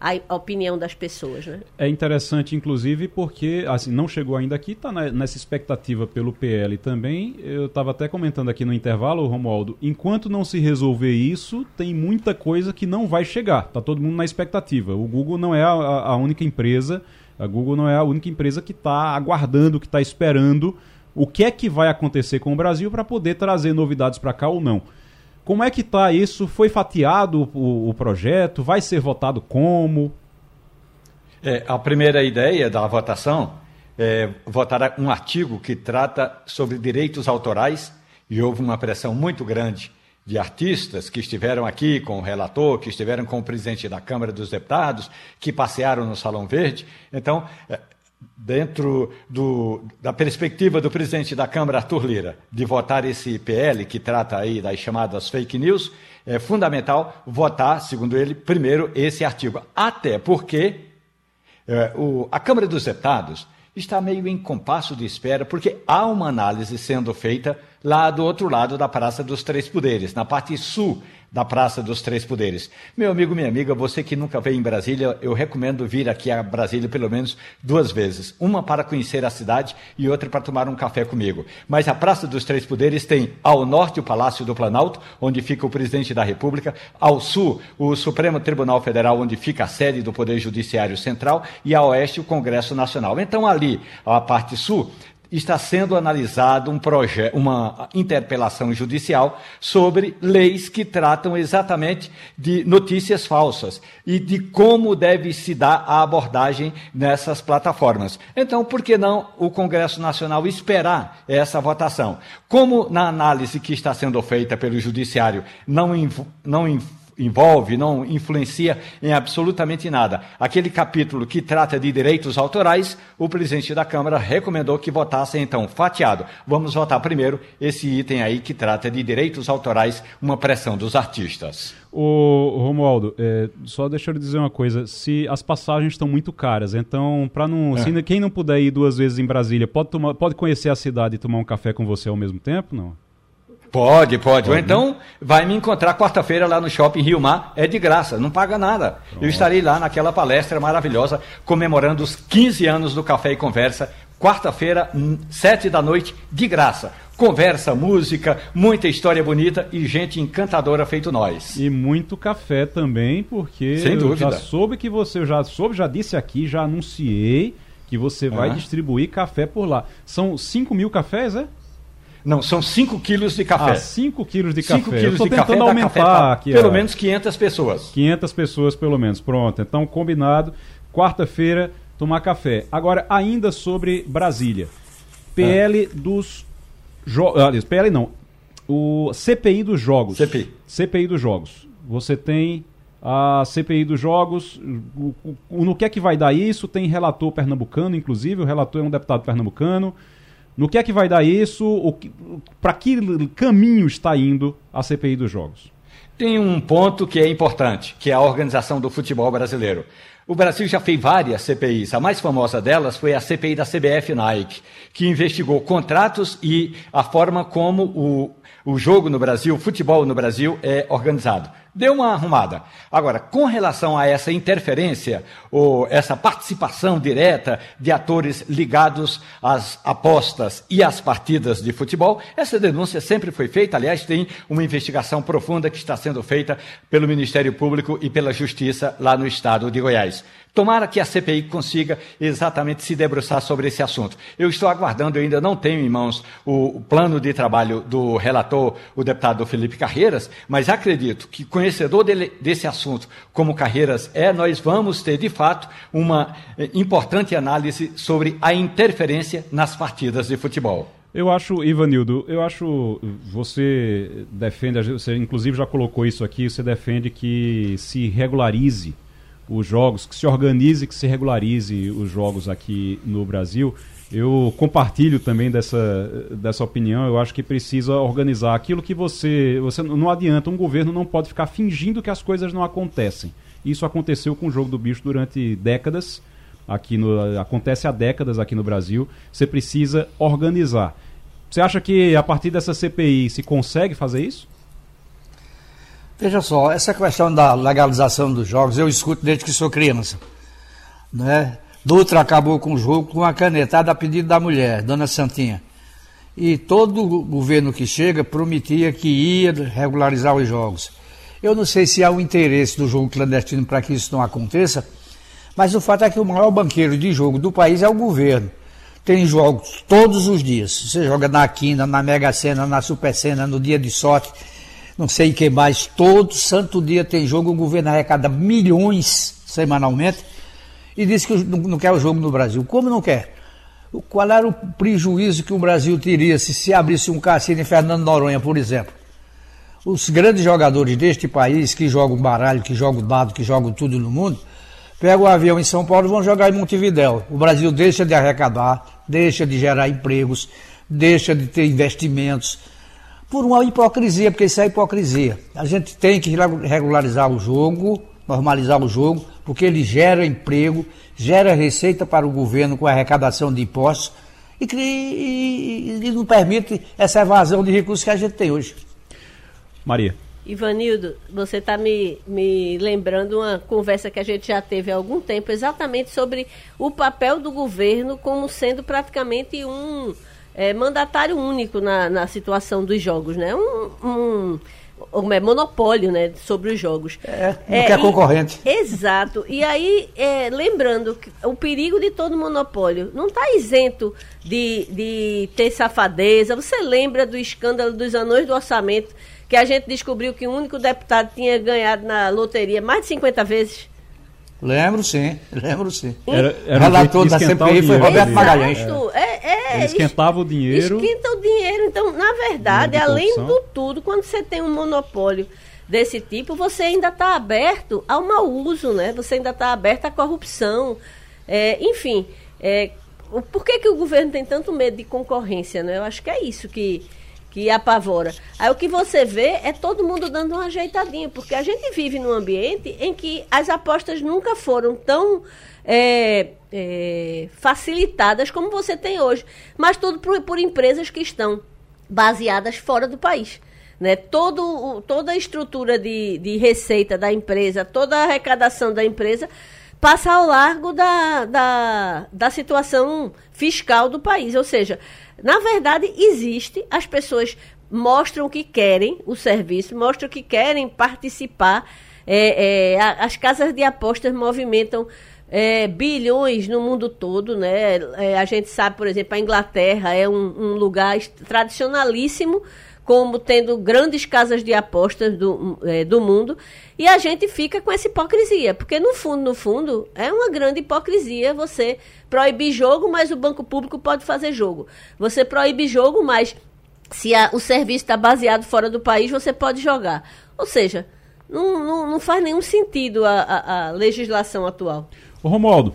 a, opinião das pessoas. Né? É interessante, inclusive, porque assim, não chegou ainda aqui, está nessa expectativa pelo PL também. Eu estava até comentando aqui no intervalo, Romualdo, enquanto não se resolver isso, tem muita coisa que não vai chegar. Está todo mundo na expectativa. O Google não é a, a única empresa, a Google não é a única empresa que está aguardando, que está esperando o que é que vai acontecer com o Brasil para poder trazer novidades para cá ou não. Como é que está isso? Foi fatiado o, o, projeto? Vai ser votado como? É, a primeira ideia da votação é votar um artigo que trata sobre direitos autorais e houve uma pressão muito grande de artistas que estiveram aqui com o relator, que estiveram com o presidente da Câmara dos Deputados, que passearam no Salão Verde. Então, é, dentro do, da perspectiva do presidente da Câmara, Arthur Lira, de votar esse PL que trata aí das chamadas fake news, é fundamental votar, segundo ele, primeiro esse artigo. Até porque é, o, a Câmara dos Deputados está meio em compasso de espera, porque há uma análise sendo feita lá do outro lado da Praça dos Três Poderes, na parte sul da Praça dos Três Poderes. Meu amigo, minha amiga, você que nunca veio em Brasília, eu recomendo vir aqui a Brasília pelo menos duas vezes. Uma para conhecer a cidade e outra para tomar um café comigo. Mas a Praça dos Três Poderes tem ao norte o Palácio do Planalto, onde fica o presidente da República, ao sul o Supremo Tribunal Federal, onde fica a sede do Poder Judiciário Central, e a oeste o Congresso Nacional. Então ali, a parte sul, está sendo analisado um projeto, uma interpelação judicial sobre leis que tratam exatamente de notícias falsas e de como deve se dar a abordagem nessas plataformas. Então, por que não o Congresso Nacional esperar essa votação? Como na análise que está sendo feita pelo Judiciário não, não envolve, não influencia em absolutamente nada. Aquele capítulo que trata de direitos autorais, o presidente da Câmara recomendou que votassem então fatiado. Vamos votar primeiro esse item aí que trata de direitos autorais, uma pressão dos artistas. O Romualdo, é, só deixa eu dizer uma coisa. Se as passagens estão muito caras, então para não, é. se quem não puder ir duas vezes em Brasília, pode tomar, pode conhecer a cidade e tomar um café com você ao mesmo tempo, não? Pode, pode. Ou então vai me encontrar quarta-feira lá no Shopping Rio Mar. É de graça, não paga nada. Pronto. Eu estarei lá naquela palestra maravilhosa, comemorando os 15 anos do Café e Conversa. Quarta-feira, sete da noite, de graça. Conversa, música, muita história bonita e gente encantadora feito nós. E muito café também, porque Sem dúvida. eu já soube que você, eu já soube, já disse aqui, já anunciei que você vai ah. distribuir café por lá. São 5 mil cafés, é? Não, são 5 quilos de café. Ah, 5 quilos de café. 5 quilos de café aumentar café aqui. Pelo é. menos 500 pessoas. 500 pessoas, pelo menos. Pronto. Então, combinado. Quarta-feira, tomar café. Agora, ainda sobre Brasília. PL ah. dos jogos. Aliás, PL não. O CPI dos jogos. CPI. CPI dos jogos. Você tem a CPI dos jogos. No que é que vai dar isso? Tem relator pernambucano, inclusive. O relator é um deputado pernambucano. No que é que vai dar isso? Para que caminho está indo a CPI dos Jogos? Tem um ponto que é importante, que é a organização do futebol brasileiro. O Brasil já fez várias CPIs. A mais famosa delas foi a CPI da CBF Nike, que investigou contratos e a forma como o, o jogo no Brasil, o futebol no Brasil é organizado deu uma arrumada. Agora, com relação a essa interferência, ou essa participação direta de atores ligados às apostas e às partidas de futebol, essa denúncia sempre foi feita. Aliás, tem uma investigação profunda que está sendo feita pelo Ministério Público e pela Justiça lá no estado de Goiás. Tomara que a CPI consiga exatamente se debruçar sobre esse assunto. Eu estou aguardando, eu ainda não tenho em mãos o plano de trabalho do relator, o deputado Felipe Carreiras, mas acredito que, conhecedor dele, desse assunto, como Carreiras é, nós vamos ter, de fato, uma eh, importante análise sobre a interferência nas partidas de futebol. Eu acho, Ivanildo, eu acho, você defende, você inclusive já colocou isso aqui, você defende que se regularize os jogos, que se organize, que se regularize os jogos aqui no Brasil. Eu compartilho também dessa, dessa opinião. Eu acho que precisa organizar aquilo que você. Você não adianta, um governo não pode ficar fingindo que as coisas não acontecem. Isso aconteceu com o jogo do bicho durante décadas. Aqui no, acontece há décadas aqui no Brasil. Você precisa organizar. Você acha que a partir dessa CPI se consegue fazer isso? Veja só, essa questão da legalização dos jogos eu escuto desde que sou criança. Né? Dutra acabou com o jogo com uma canetada a pedido da mulher, Dona Santinha. E todo governo que chega prometia que ia regularizar os jogos. Eu não sei se há um interesse do jogo clandestino para que isso não aconteça, mas o fato é que o maior banqueiro de jogo do país é o governo. Tem jogos todos os dias. Você joga na Quina, na Mega Sena, na Super Sena, no dia de sorte não sei o que mais, todo santo dia tem jogo, o governo arrecada milhões semanalmente e diz que não quer o jogo no Brasil. Como não quer? Qual era o prejuízo que o Brasil teria se se abrisse um cassino em Fernando Noronha, por exemplo? os grandes jogadores deste país, que jogam baralho, que jogam dado, que jogam tudo no mundo, pegam o avião em São Paulo e vão jogar em Montevidéu. O Brasil deixa de arrecadar, deixa de gerar empregos, deixa de ter investimentos. Por uma hipocrisia, porque isso é hipocrisia. A gente tem que regularizar o jogo, normalizar o jogo, porque ele gera emprego, gera receita para o governo com a arrecadação de impostos e, e, e não permite essa evasão de recursos que a gente tem hoje. Maria. Ivanildo, você está me, me lembrando uma conversa que a gente já teve há algum tempo, exatamente sobre o papel do governo como sendo praticamente um é, mandatário único na, na situação dos jogos, né? Um, um, um é, monopólio né, sobre os jogos. É, não é, quer concorrente. exato. E aí, é, lembrando que o perigo de todo monopólio não está isento de, de ter safadeza. Você lembra do escândalo dos anões do orçamento que a gente descobriu que o único deputado tinha ganhado na loteria mais de 50 vezes? Lembro sim, (laughs) lembro sim. Era, era o relator da CPI foi Roberto Magalhães. É, é, Ele esquentava o dinheiro. Esquenta o dinheiro. Então, na verdade, além do tudo, quando você tem um monopólio desse tipo, você ainda está aberto ao mau uso, né? Você ainda está aberto à corrupção. É, enfim, é, por que, que o governo tem tanto medo de concorrência? Né? Eu acho que é isso que que apavora. Aí o que você vê é todo mundo dando uma ajeitadinha, porque a gente vive num ambiente em que as apostas nunca foram tão é, é, facilitadas como você tem hoje, mas tudo por, por, empresas que estão baseadas fora do país. Né? Todo, toda a estrutura de, de receita da empresa, toda a arrecadação da empresa passa ao largo da, da, da situação fiscal do país. Ou seja, na verdade, existe, as pessoas mostram que querem o serviço, mostram que querem participar. É, é, as casas de apostas movimentam é, bilhões no mundo todo, né? É, a gente sabe, por exemplo, a Inglaterra é um, um, lugar tradicionalíssimo, como tendo grandes casas de apostas do, é, do mundo, e a gente fica com essa hipocrisia, porque no fundo, no fundo, é uma grande hipocrisia você proibir jogo, mas o banco público pode fazer jogo. Você proíbe jogo, mas se a, o serviço está baseado fora do país, você pode jogar. Ou seja, não, não, não faz nenhum sentido a, a, a legislação atual. Ô Romualdo,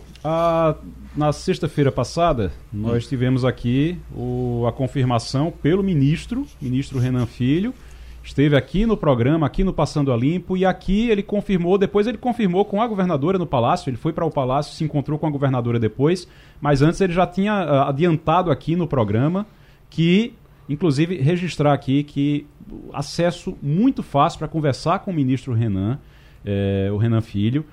na sexta-feira passada, nós tivemos aqui o, a confirmação pelo ministro, ministro Renan Filho, esteve aqui no programa, aqui no Passando a Limpo, e aqui ele confirmou, depois ele confirmou com a governadora no Palácio, ele foi para o Palácio, se encontrou com a governadora depois, mas antes ele já tinha uh, adiantado aqui no programa que, inclusive, registrar aqui que acesso muito fácil para conversar com o ministro Renan, eh, o Renan Filho,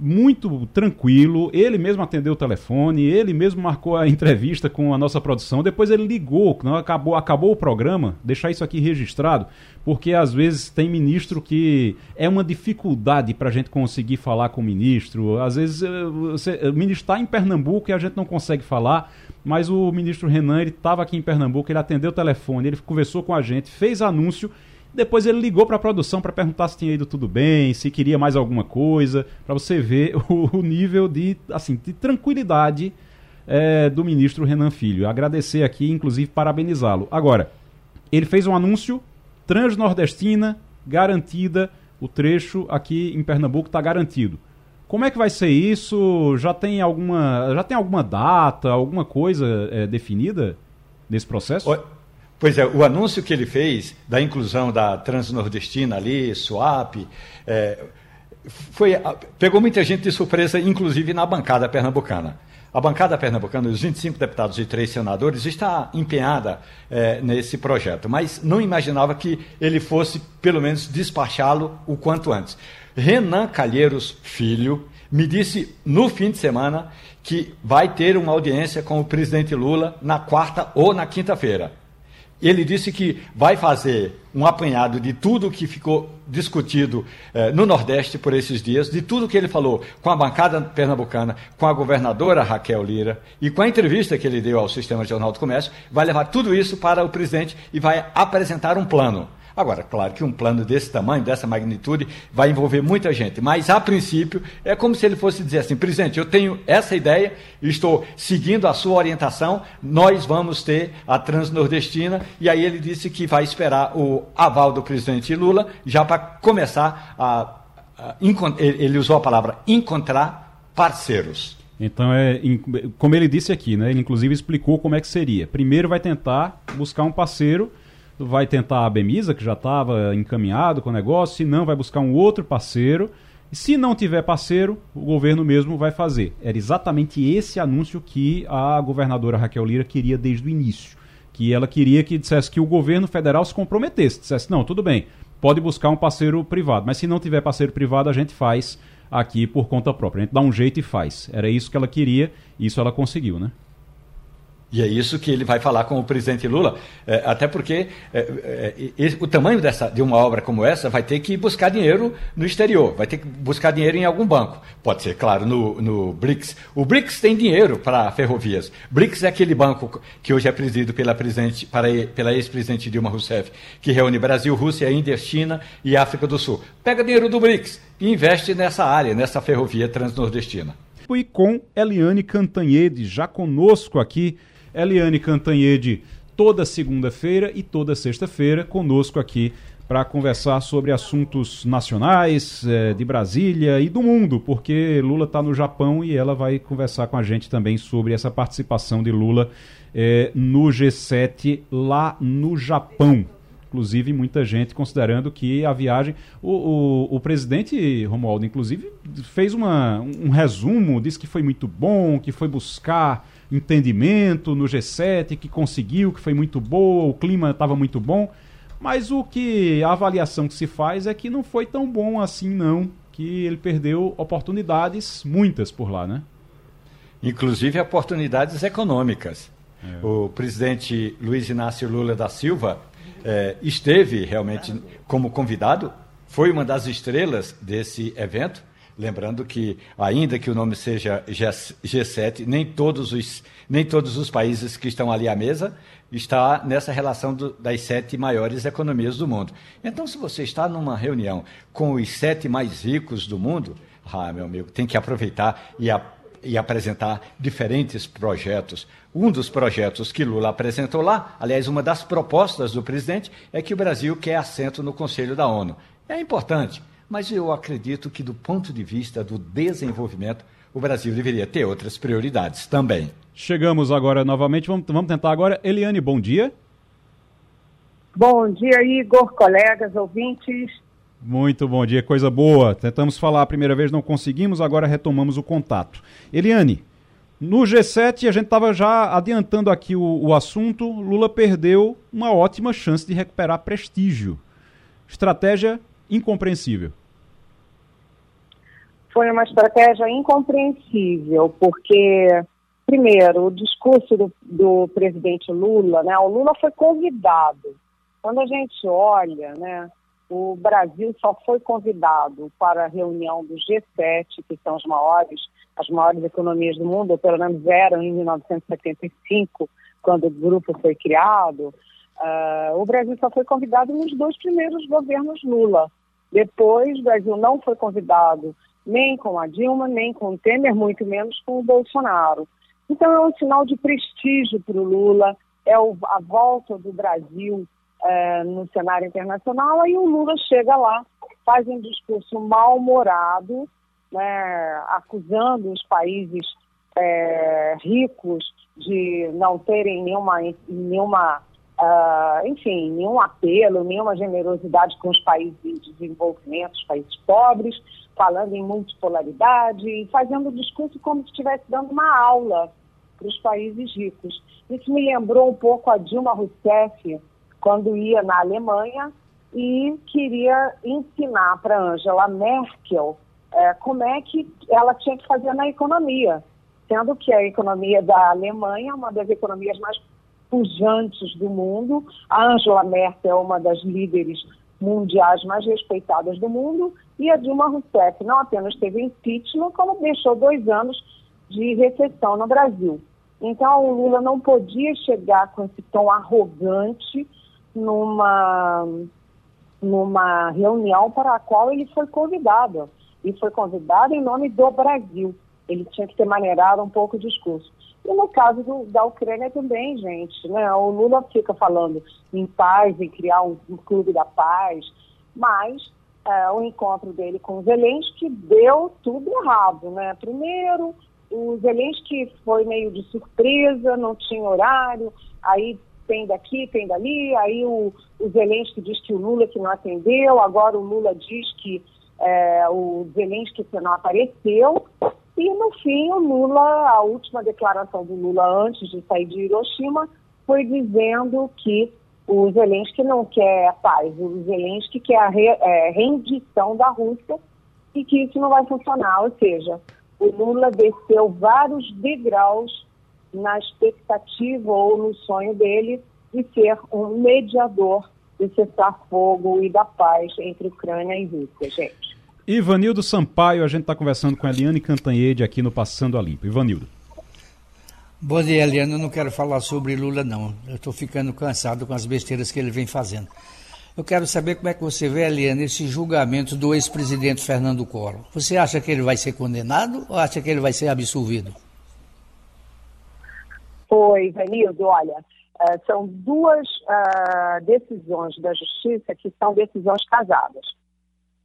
muito tranquilo. Ele mesmo atendeu o telefone, ele mesmo marcou a entrevista com a nossa produção. Depois ele ligou, não acabou, acabou o programa. Deixar isso aqui registrado, porque às vezes tem ministro que é uma dificuldade para a gente conseguir falar com o ministro. Às vezes eh, você, o ministro está em Pernambuco e a gente não consegue falar. Mas o ministro Renan, ele estava aqui em Pernambuco, ele atendeu o telefone, ele conversou com a gente, fez anúncio depois ele ligou para a produção para perguntar se tinha ido tudo bem, se queria mais alguma coisa, para você ver (laughs) o, o, nível de, assim, de tranquilidade é, do ministro Renan Filho. Agradecer aqui, inclusive parabenizá-lo. Agora, ele fez um anúncio transnordestina garantida, o trecho aqui em Pernambuco está garantido. Como é que vai ser isso? Já tem alguma, já tem alguma data, alguma coisa é, definida nesse processo? Oi. Pois é, o anúncio que ele fez da inclusão da Transnordestina ali, SWAP, é, foi, pegou muita gente de surpresa, inclusive na bancada pernambucana. A bancada pernambucana, os 25 deputados e três senadores, está empenhada é, nesse projeto, mas não imaginava que ele fosse, pelo menos, despachá-lo o quanto antes. Renan Calheiros Filho me disse no fim de semana que vai ter uma audiência com o presidente Lula na quarta ou na quinta-feira. Ele disse que vai fazer um apanhado de tudo que ficou discutido eh, no Nordeste por esses dias, de tudo que ele falou com a bancada pernambucana, com a governadora Raquel Lira e com a entrevista que ele deu ao Sistema Jornal do Comércio, vai levar tudo isso para o presidente e vai apresentar um plano. Agora, claro que um plano desse tamanho, dessa magnitude, vai envolver muita gente, mas a princípio é como se ele fosse dizer assim: presidente, eu tenho essa ideia, estou seguindo a sua orientação, nós vamos ter a Transnordestina, e aí ele disse que vai esperar o aval do presidente Lula já para começar a, a. Ele usou a palavra encontrar parceiros. Então, é, como ele disse aqui, né, ele inclusive explicou como é que seria. Primeiro vai tentar buscar um parceiro, vai tentar a Bemisa, que já estava encaminhado com o negócio, se não, vai buscar um outro parceiro. E se não tiver parceiro, o governo mesmo vai fazer. Era exatamente esse anúncio que a governadora Raquel Lira queria desde o início. Que ela queria que dissesse que o governo federal se comprometesse, dissesse, não, tudo bem, pode buscar um parceiro privado, mas se não tiver parceiro privado, a gente faz aqui por conta própria. A gente dá um jeito e faz. Era isso que ela queria, e isso ela conseguiu, né? E é isso que ele vai falar com o presidente Lula, é, até porque é, é, o tamanho dessa, de uma obra como essa vai ter que buscar dinheiro no exterior, vai ter que buscar dinheiro em algum banco. Pode ser, claro, no, no BRICS. O BRICS tem dinheiro para ferrovias. BRICS é aquele banco que hoje é presidido pela, presidente, para, pela ex-presidente Dilma Rousseff, que reúne Brasil, Rússia, Índia, China e África do Sul. Pega dinheiro do BRICS e investe nessa área, nessa ferrovia transnordestina. E com Eliane Cantanhede, já conosco aqui Eliane Cantanhede toda segunda-feira e toda sexta-feira conosco aqui para conversar sobre assuntos nacionais, é, de Brasília e do mundo, porque Lula está no Japão e ela vai conversar com a gente também sobre essa participação de Lula é, no G7 lá no Japão. Inclusive, muita gente considerando que a viagem. O, o, o presidente Romualdo, inclusive, fez uma, um resumo, disse que foi muito bom, que foi buscar entendimento no G7, que conseguiu, que foi muito boa, o clima estava muito bom. Mas o que a avaliação que se faz é que não foi tão bom assim, não. Que ele perdeu oportunidades, muitas por lá, né? Inclusive oportunidades econômicas. É. O presidente Luiz Inácio Lula da Silva é, esteve realmente como convidado, foi uma das estrelas desse evento Lembrando que, ainda que o nome seja G7, nem todos os, nem todos os países que estão ali à mesa está nessa relação do, das sete maiores economias do mundo. Então, se você está numa reunião com os sete mais ricos do mundo, ah, meu amigo, tem que aproveitar e, a, e apresentar diferentes projetos. Um dos projetos que Lula apresentou lá, aliás, uma das propostas do presidente, é que o Brasil quer assento no Conselho da ONU. É importante mas eu acredito que, do ponto de vista do desenvolvimento, o Brasil deveria ter outras prioridades também. Chegamos agora novamente, vamos, vamos tentar agora. Eliane, bom dia. Bom dia, Igor, colegas, ouvintes. Muito bom dia, coisa boa. Tentamos falar a primeira vez, não conseguimos, agora retomamos o contato. Eliane, no G7 a gente estava já adiantando aqui o, o assunto, Lula perdeu uma ótima chance de recuperar prestígio. Estratégia incompreensível foi uma estratégia incompreensível, porque, primeiro, o discurso do, do presidente Lula, né, o Lula foi convidado. Quando a gente olha, né, o Brasil só foi convidado para a reunião do G7, que são os maiores, as maiores economias do mundo, ou pelo menos eram em 1975, quando o grupo foi criado. Uh, o Brasil só foi convidado nos dois primeiros governos Lula. Depois, o Brasil não foi convidado nem com a Dilma, nem com o Temer, muito menos com o Bolsonaro. Então é um sinal de prestígio para o Lula, é o, a volta do Brasil é, no cenário internacional, aí o Lula chega lá, faz um discurso mal-humorado, né, acusando os países é, ricos de não terem nenhuma, nenhuma uh, enfim, nenhum apelo, nenhuma generosidade com os países em desenvolvimento, os países pobres, falando em multipolaridade fazendo o discurso como se estivesse dando uma aula para os países ricos. Isso me lembrou um pouco a Dilma Rousseff, quando ia na Alemanha e queria ensinar para Angela Merkel é, como é que ela tinha que fazer na economia, sendo que a economia da Alemanha é uma das economias mais pujantes do mundo. A Angela Merkel é uma das líderes mundiais mais respeitadas do mundo e a Dilma Rousseff não apenas teve impeachment, como deixou dois anos de recessão no Brasil. Então, o Lula não podia chegar com esse tom arrogante numa, numa reunião para a qual ele foi convidado. E foi convidado em nome do Brasil. Ele tinha que ter maneirado um pouco o discurso. E no caso do, da Ucrânia também, gente, né? O Lula fica falando em paz, em criar um, um clube da paz, mas é, o encontro dele com o Zelensky deu tudo errado, né? Primeiro, o Zelensky foi meio de surpresa, não tinha horário, aí tem daqui, tem dali, aí o, o Zelensky diz que o Lula que não atendeu, agora o Lula diz que é, o Zelensky que não apareceu, e no fim o Lula, a última declaração do Lula antes de sair de Hiroshima foi dizendo que o Zelensky não quer paz, o Zelensky quer a re, é, rendição da Rússia e que isso não vai funcionar, ou seja, o Lula desceu vários degraus na expectativa ou no sonho dele de ser um mediador do cessar-fogo e da paz entre Ucrânia e Rússia, gente. Ivanildo Sampaio, a gente está conversando com a Eliane Cantanhede aqui no Passando a Limpo. Ivanildo. Bom dia, Eliane. Eu não quero falar sobre Lula, não. Eu estou ficando cansado com as besteiras que ele vem fazendo. Eu quero saber como é que você vê, Eliane, esse julgamento do ex-presidente Fernando Collor. Você acha que ele vai ser condenado ou acha que ele vai ser absolvido? Oi, Vanildo, olha, uh, são duas uh, decisões da Justiça que são decisões casadas.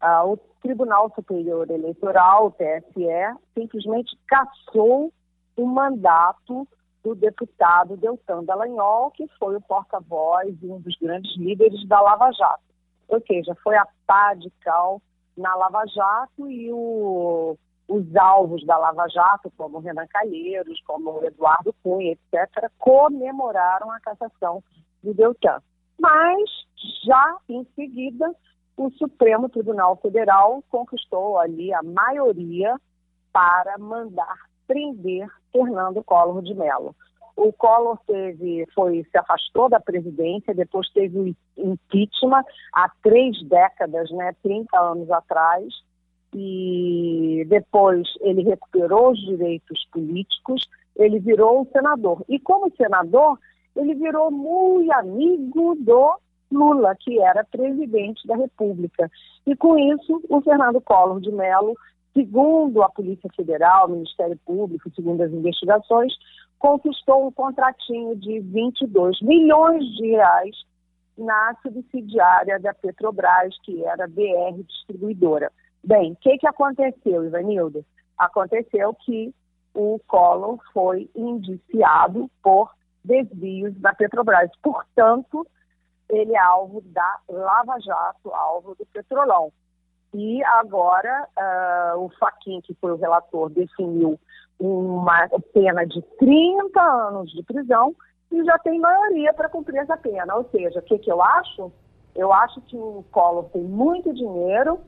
Uh, o Tribunal Superior Eleitoral, o TSE, simplesmente cassou o mandato do deputado Deltan Dallagnol, que foi o porta-voz e um dos grandes líderes da Lava Jato. Ou seja, foi a pá de cal na Lava Jato e o os alvos da Lava Jato, como Renan Calheiros, como Eduardo Cunha, etc., comemoraram a cassação do Deltan. Mas, já em seguida, o Supremo Tribunal Federal conquistou ali a maioria para mandar prender Fernando Collor de Mello. O Collor teve, foi, se afastou da presidência, depois teve o impeachment há três décadas, né, 30 anos atrás, e depois ele recuperou os direitos políticos, ele virou um senador. E como senador, ele virou muito amigo do Lula, que era presidente da República. E com isso, o Fernando Collor de Mello, segundo a Polícia Federal, o Ministério Público, segundo as investigações, conquistou um contratinho de 22 milhões de reais na subsidiária da Petrobras, que era BR Distribuidora. Bem, o que, que aconteceu, Ivanildo? Aconteceu que o Collor foi indiciado por desvios da Petrobras. Portanto, ele é alvo da Lava Jato, alvo do Petrolão. E agora uh, o Faquin, que foi o relator, definiu uma pena de 30 anos de prisão e já tem maioria para cumprir essa pena. Ou seja, o que, que eu acho? Eu acho que o Collor tem muito dinheiro,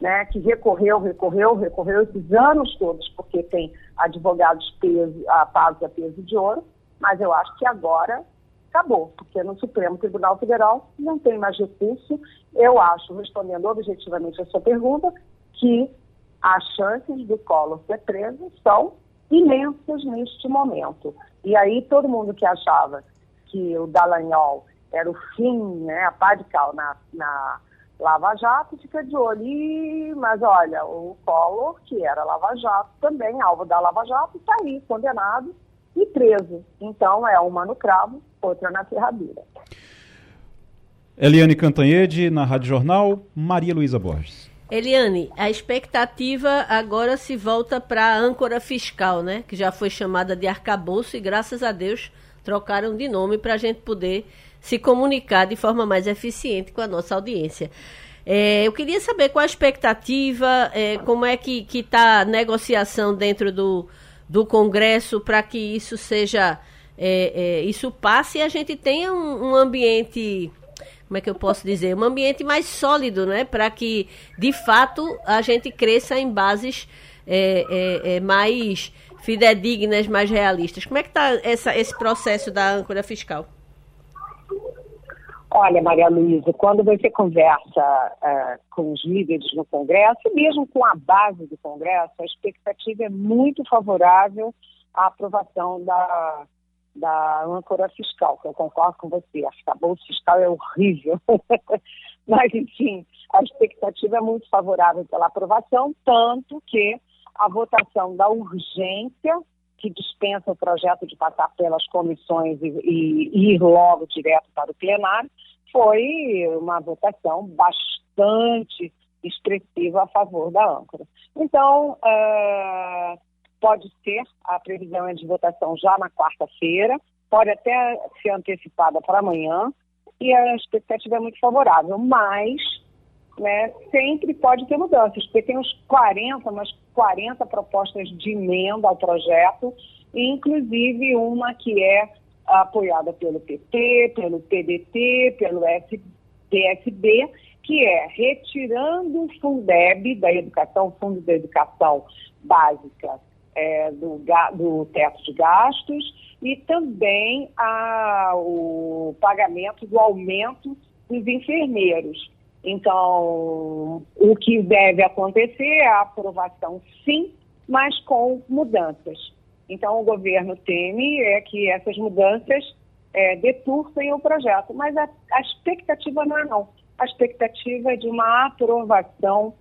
né, que recorreu, recorreu, recorreu esses anos todos, porque tem advogados peso, a paz a peso de ouro, mas eu acho que agora acabou, porque no Supremo Tribunal Federal não tem mais recurso. Eu acho, respondendo objetivamente a sua pergunta, que as chances do Collor ser preso são imensas neste momento. E aí todo mundo que achava que o Dallagnol era o fim, né, a pá de cal na, na Lava Jato fica de olho. E, mas olha, o Collor, que era Lava Jato, também alvo da Lava Jato, está aí, condenado e preso. Então é uma no cravo, outra na ferradura. Eliane Cantanhede, na Rádio Jornal, Maria Luísa Borges. Eliane, a expectativa agora se volta para a âncora fiscal, né? Que já foi chamada de arcabouço e graças a Deus trocaram de nome para a gente poder se comunicar de forma mais eficiente com a nossa audiência. É, eu queria saber qual a expectativa, é, como é que está a negociação dentro do, do Congresso para que isso seja, é, é, isso passe e a gente tenha um, um, ambiente, como é que eu posso dizer, um ambiente mais sólido, né? Para que, de fato, a gente cresça em bases é, é, mais fidedignas, mais realistas. Como é que está esse processo da âncora fiscal? Olha, Maria Luísa, quando você conversa uh, com os líderes no Congresso, e mesmo com a base do Congresso, a expectativa é muito favorável à aprovação da, da âncora fiscal, que eu concordo com você. A arcabouço fiscal é horrível. (laughs) Mas, enfim, a expectativa é muito favorável pela aprovação, tanto que a votação da urgência, que dispensa o projeto de passar pelas comissões e, e, e ir logo direto para o plenário, foi uma votação bastante expressiva a favor da âncora. Então, é, pode ser, a previsão é de votação já na quarta-feira, pode até ser antecipada para amanhã, e a expectativa é muito favorável, mas né, sempre pode ter mudanças, porque tem uns 40, umas 40 propostas de emenda ao projeto, inclusive uma que é apoiada pelo PT, pelo PDT, pelo PSB, que é retirando o Fundeb da educação, Fundo da Educação Básica é, do, do teto de gastos e também a, o pagamento do aumento dos enfermeiros. Então, o que deve acontecer é a aprovação, sim, mas com mudanças. Então, o governo teme é que essas mudanças é, deturpem o projeto, mas a, a, expectativa não é não. A expectativa é de uma aprovação,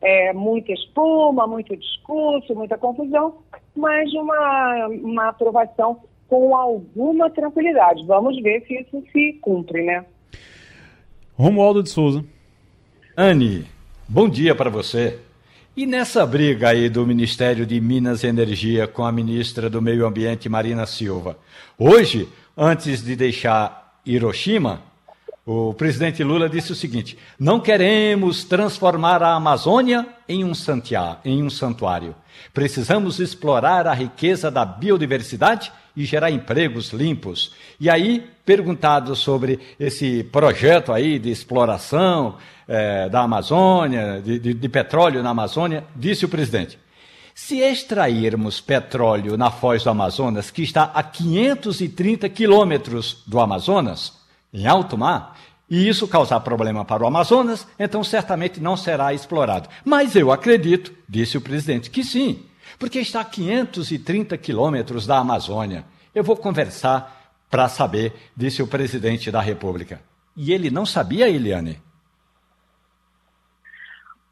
é, muita espuma, muito discurso, muita confusão, mas uma, uma aprovação com alguma tranquilidade. Vamos ver se isso se cumpre, né? Romualdo de Souza. Anne, bom dia para você. E nessa briga aí do Ministério de Minas e Energia com a ministra do Meio Ambiente, Marina Silva, hoje, antes de deixar Hiroshima, o presidente Lula disse o seguinte: não queremos transformar a Amazônia em um, santuário. Precisamos explorar a riqueza da biodiversidade e gerar empregos limpos. E aí, perguntado sobre esse projeto aí de exploração é, da Amazônia, de, de, de petróleo na Amazônia, disse o presidente: se extrairmos petróleo na foz do Amazonas, que está a 530 quilômetros do Amazonas, em alto mar, e isso causar problema para o Amazonas, então certamente não será explorado. Mas eu acredito, disse o presidente, que sim, porque está a 530 quilômetros da Amazônia. Eu vou conversar para saber, disse o presidente da República. E ele não sabia, Eliane?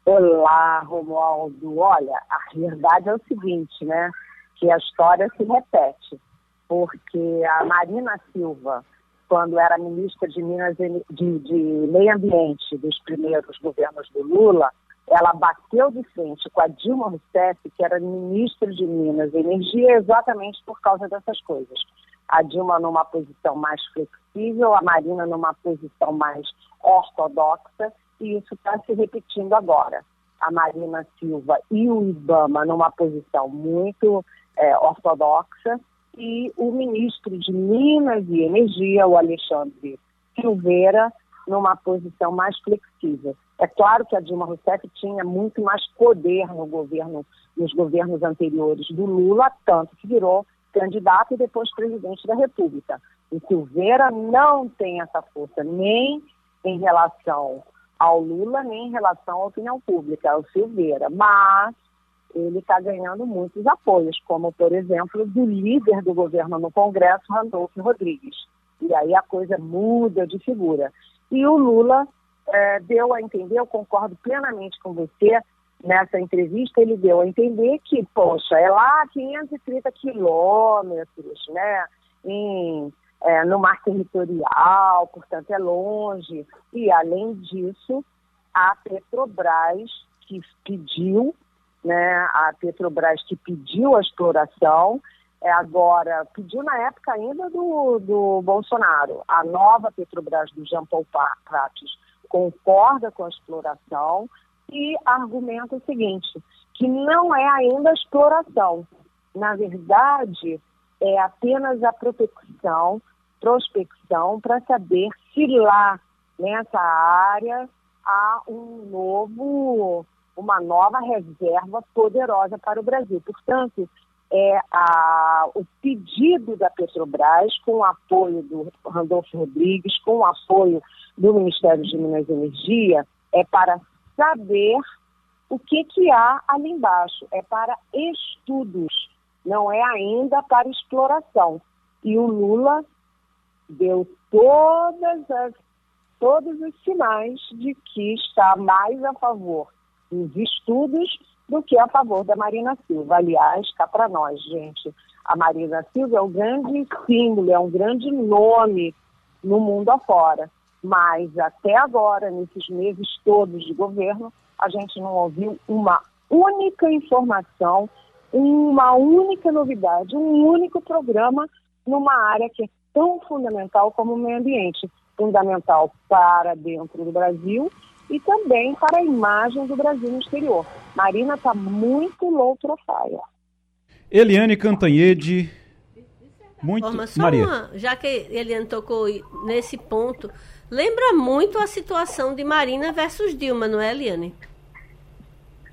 Olá, Romualdo. Olha, a verdade é o seguinte, né? Que a história se repete. Porque a Marina Silva, quando era ministra de Minas de, de Meio Ambiente dos primeiros governos do Lula, ela bateu de frente com a Dilma Rousseff, que era ministra de Minas e Energia, exatamente por causa dessas coisas. A Dilma numa posição mais flexível, a Marina numa posição mais ortodoxa, e isso está se repetindo agora. A Marina Silva e o Ibama numa posição muito é, ortodoxa, e o ministro de Minas e Energia, o Alexandre Silveira, numa posição mais flexível. É claro que a Dilma Rousseff tinha muito mais poder no governo, nos governos anteriores do Lula, tanto que virou candidato e depois presidente da República. O Silveira não tem essa força nem em relação ao Lula, nem em relação à opinião pública, ao Silveira. Mas ele está ganhando muitos apoios, como, por exemplo, do líder do governo no Congresso, Randolfo Rodrigues. E aí a coisa muda de figura. E o Lula é, deu a entender, eu concordo plenamente com você, nessa entrevista ele deu a entender que, poxa, é lá 530 quilômetros, né, em, é, no mar territorial, portanto é longe. E, além disso, a Petrobras, que pediu, né, a Petrobras que pediu a exploração, é agora, pediu na época ainda do, do Bolsonaro, a nova Petrobras do Jean Paul Prates concorda com a exploração e argumenta o seguinte, que não é ainda exploração. Na verdade, é apenas a prospecção, prospecção para saber se lá nessa área há um novo, uma nova reserva poderosa para o Brasil. Portanto, é a, o pedido da Petrobras, com o apoio do Randolfo Rodrigues, com o apoio do Ministério de Minas e Energia, é para saber o que, que há ali embaixo, é para estudos, não é ainda para exploração. E o Lula deu todas as todos os sinais de que está mais a favor dos estudos do que a favor da Marina Silva. Aliás, cá para nós, gente, a Marina Silva é um grande símbolo, é um grande nome no mundo afora. Mas até agora, nesses meses todos de governo, a gente não ouviu uma única informação, uma única novidade, um único programa numa área que é tão fundamental como o meio ambiente fundamental para dentro do Brasil e também para a imagem do Brasil no exterior. Marina está muito low profile. Eliane Cantanhede, muito Forma, só Maria. Uma, já que Eliane tocou nesse ponto, lembra muito a situação de Marina versus Dilma, não é, Eliane?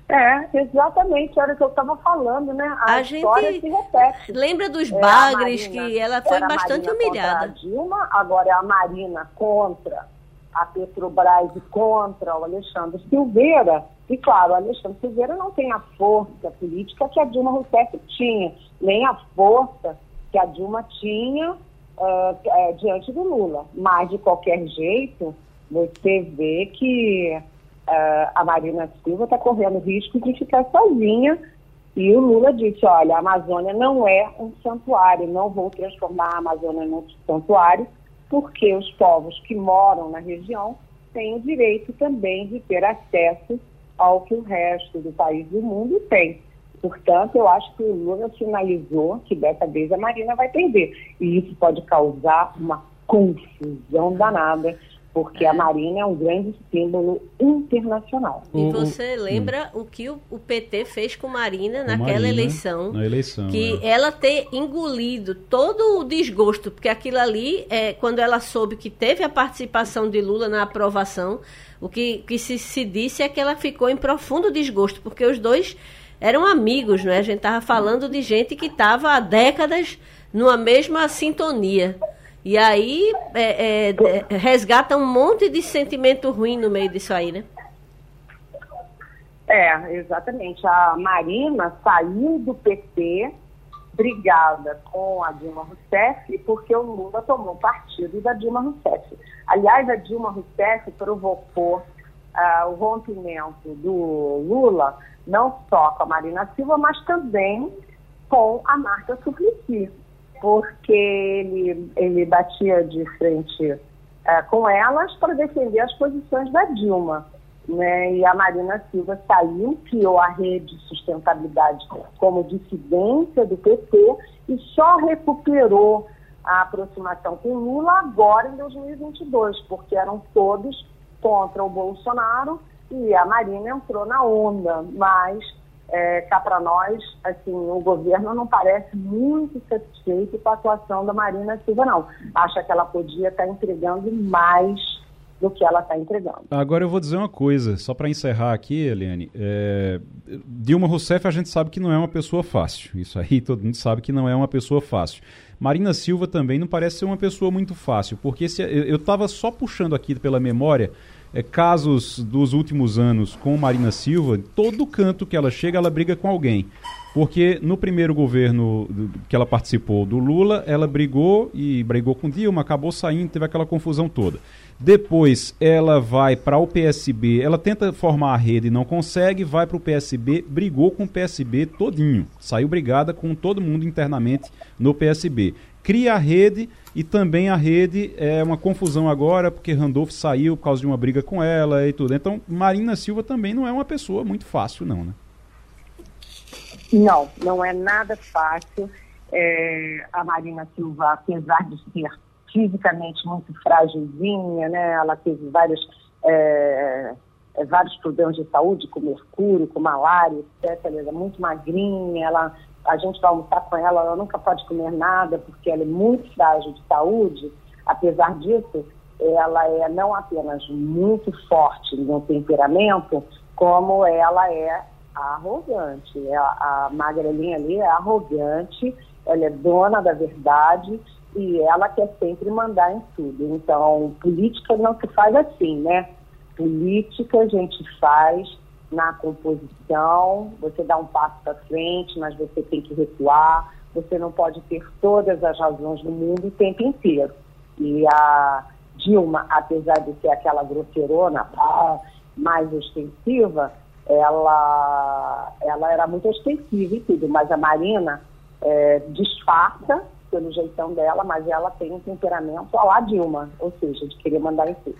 É, exatamente, era o que eu estava falando, né? A, A gente se repete. Lembra dos É, bagres Marina- que ela foi bastante humilhada. A Dilma, agora é a Marina contra a Petrobras e contra o Alexandre Silveira. E claro, o Alexandre Silveira não tem a força política que a Dilma Rousseff tinha, nem a força que a Dilma tinha eh, diante do Lula. Mas, de qualquer jeito, você vê que ah, a Marina Silva está correndo risco de ficar sozinha e o Lula disse, olha, a Amazônia não é um santuário, não vou transformar a Amazônia num santuário, porque os povos que moram na região têm o direito também de ter acesso ao que o resto do país do mundo tem. Portanto, eu acho que o Lula sinalizou que dessa vez a Marina vai perder. E isso pode causar uma confusão danada, porque a Marina é um grande símbolo internacional. E você lembra o que o, o PT fez com Marina Com naquela Marina, eleição? Na eleição. que é. ela ter engolido todo o desgosto, porque aquilo ali, é, quando ela soube que teve a participação de Lula na aprovação, o que, que se, se disse é que ela ficou em profundo desgosto, porque os dois eram amigos, não é? A gente estava falando de gente que estava há décadas numa mesma sintonia. E aí é, é, é, resgata um monte de sentimento ruim no meio disso aí, né? É, exatamente. A Marina saiu do PT brigada com a Dilma Rousseff porque o Lula tomou partido da Dilma Rousseff. Aliás, a Dilma Rousseff provocou ah, o rompimento do Lula não só com a Marina Silva, mas também com a Marta Suplicy, porque ele, ele batia de frente eh, com elas para defender as posições da Dilma. Né? E a Marina Silva saiu, criou a rede de sustentabilidade como dissidência do PT e só recuperou a aproximação com Lula agora em 2022, porque eram todos contra o Bolsonaro e a Marina entrou na onda, mas é, cá para nós, assim, o governo não parece muito satisfeito com a atuação da Marina Silva, não. Acha que ela podia estar entregando mais do que ela está entregando. Agora eu vou dizer uma coisa, só para encerrar aqui, Eliane. É, Dilma Rousseff a gente sabe que não é uma pessoa fácil. Isso aí (laughs) todo mundo sabe que não é uma pessoa fácil. Marina Silva também não parece ser uma pessoa muito fácil, porque se, eu estava só puxando aqui pela memória é, casos dos últimos anos com Marina Silva, todo canto que ela chega, ela briga com alguém. Porque no primeiro governo que ela participou do Lula, ela brigou e brigou com Dilma, acabou saindo, teve aquela confusão toda. Depois ela vai para o PSB, ela tenta formar a rede e não consegue, vai para o PSB, brigou com o PSB todinho, saiu brigada com todo mundo internamente no PSB. Cria a rede e também a rede é uma confusão agora, porque Randolph saiu por causa de uma briga com ela e tudo. Então, Marina Silva também não é uma pessoa muito fácil, não, né? Não, não é nada fácil. É, a Marina Silva, apesar de ser fisicamente muito frágilzinha, né, ela teve várias, é, é, vários problemas de saúde, com mercúrio, com malária, etc. Ela é muito magrinha, ela, a gente vai almoçar com ela, ela nunca pode comer nada, porque ela é muito frágil de saúde. Apesar disso, ela é não apenas muito forte no temperamento, como ela é arrogante. É A, a magrelinha ali é arrogante, ela é dona da verdade e ela quer sempre mandar em tudo. Então, política não se faz assim, né? Política a gente faz na composição, você dá um passo para frente, mas você tem que recuar, você não pode ter todas as razões do mundo o tempo inteiro. E a Dilma, apesar de ser aquela grosseirona mais ostensiva, ela, ela era muito ostensiva e tudo, mas a Marina é, disfarça pelo jeitão dela, mas ela tem um temperamento a lá Dilma, ou seja, de querer mandar em tudo.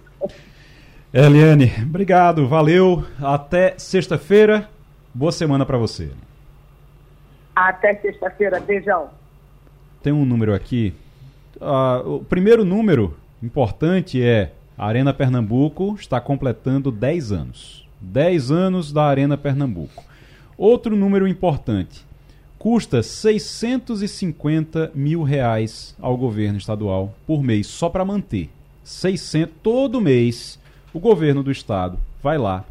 Eliane, obrigado, valeu. Até sexta-feira. Boa semana para você. Até sexta-feira, beijão. Tem um número aqui. Uh, o primeiro número importante é a Arena Pernambuco está completando 10 anos. 10 anos da Arena Pernambuco. Outro número importante. Custa 650 mil reais ao governo estadual por mês, só para manter. 600 todo mês o governo do estado vai lá,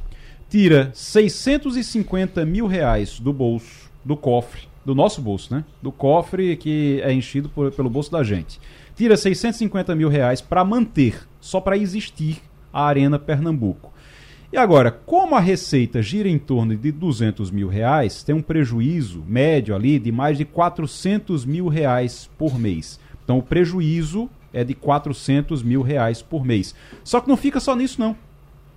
tira 650 mil reais do bolso, do cofre, do nosso bolso, né? Do cofre que é enchido por, pelo bolso da gente. Tira 650 mil reais para manter, só para existir a Arena Pernambuco. E agora, como a receita gira em torno de 200 mil reais, tem um prejuízo médio ali de mais de 400 mil reais por mês. Então o prejuízo é de 400 mil reais por mês. Só que não fica só nisso, não.